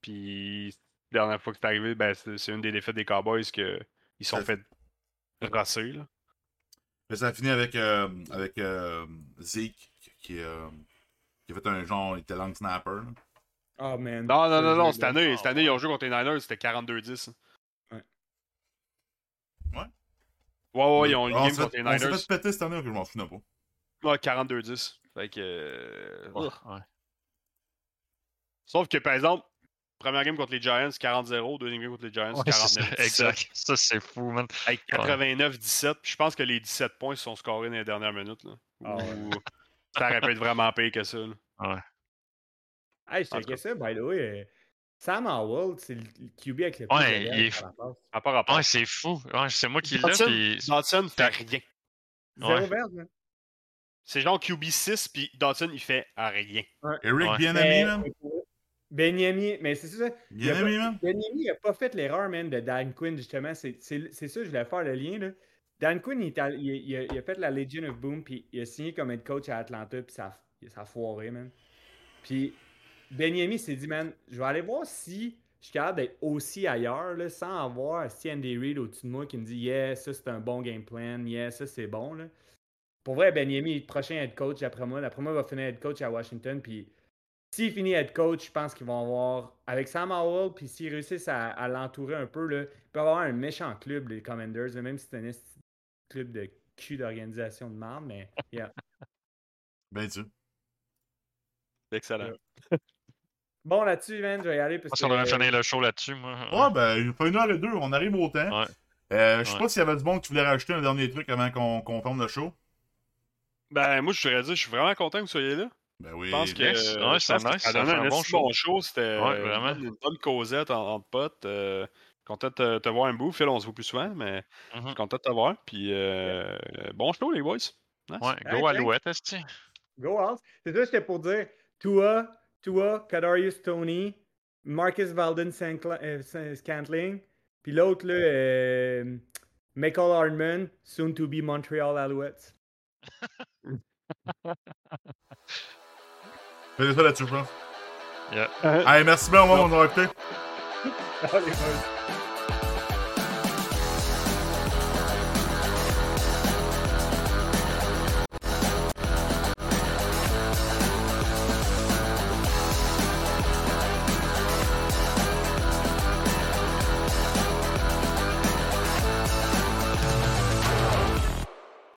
Puis, la dernière fois que c'est arrivé, ben, c'est c'est une des défaites des Cowboys qu'ils sont Ça- fait rosser. Là. Mais ça a fini avec, euh, avec euh, Zeke, qui, qui, euh, qui a fait un genre, il était long snapper. là. Oh man. Non, non, non, non, Ce cette année, cette année, ils ont joué contre les Niners, c'était 42-10. Ouais. Ouais. Ouais, ouais, ils ont une on game contre fait, les on s'est Niners. fait péter cette année, que je m'en souviens pas. Ouais, 42-10. Fait que. euh, Ouais, ouais. Sauf que, par exemple, première game contre les Giants, 40-0. Deuxième game contre les Giants, Ouais, c'est ça, 49-17. exact. Ça, c'est fou, man. Avec 89-17. Puis je pense que les 17 points se sont scorés dans les dernières minutes. Là. Ah ouais. Ou- Ça aurait pu être vraiment pire que ça. là. Hey, je checkais ça, by the way. Sam Howell, c'est le QB avec le plus Ouais, de il est par passe. À part rapport. Ouais, c'est fou. Ouais, c'est moi qui l'ai, Dodson, puis... Dodson fait rien. Zéro Ouais. C'est genre QB6, puis Dodson, il fait rien. Eric, Ouais. bien Mais- aimé, man. Benjamin, mais c'est ça. pas- man. Benjamin n'a pas fait l'erreur, man, de Dan Quinn, justement. C'est c'est- c'est ça, je voulais faire le lien. Là. Dan Quinn, il, est à- il- il a, il a fait la Legion of Boom, puis il a signé comme head coach à Atlanta, puis ça, a- ça a foiré, man. Puis Benjamin s'est dit, man, je vais aller voir si je suis capable d'être aussi ailleurs, là, sans avoir si Andy Reid au-dessus de moi qui me dit, yeah, ça c'est un bon game plan, yeah, ça c'est bon. Là. Pour vrai, le prochain head coach d'après moi. D'après moi, il va finir head coach à Washington, puis s'il finit head coach, je pense qu'ils vont avoir, avec Sam Howell, puis s'ils réussissent à, à l'entourer un peu, là, ils peuvent avoir un méchant club, les Commanders, là, même si c'est un club de cul d'organisation de merde, mais yeah. Ben sûr. Excellent. Bon, là-dessus, man, je vais y aller Je parce pense que... qu'on aurait fini le show là-dessus, moi. Ouais, ben, il fait une heure et deux, on arrive au temps. Ouais. Euh, je sais Ouais. pas s'il y avait du bon que tu voulais rajouter un dernier truc avant qu'on qu'on ferme le show. Ben, moi, je voudrais dire, je suis vraiment content que vous soyez là. Ben oui. Je pense que, yes. euh, Ouais, je pense nice, ça a donné un un bon esti bon show. C'était Ouais, euh, vraiment. une bonne causette en- entre potes. euh, content de te, te voir un bout. Phil, on se voit plus souvent, mais Mhm. content de te voir. Puis, euh, bon show, les boys. Nice. Ouais, go. Alouette, est-ce Go House. C'est ça, j'étais pour dire. Tua, Tua, Kadarius Tony, Marcus Valden euh, Scantling, puis l'autre, là, euh, Michael Hardman, soon to be Montreal Alouettes. Fais ça là-dessus, je pense. Yeah. Allez, merci bien au moment où on écouté.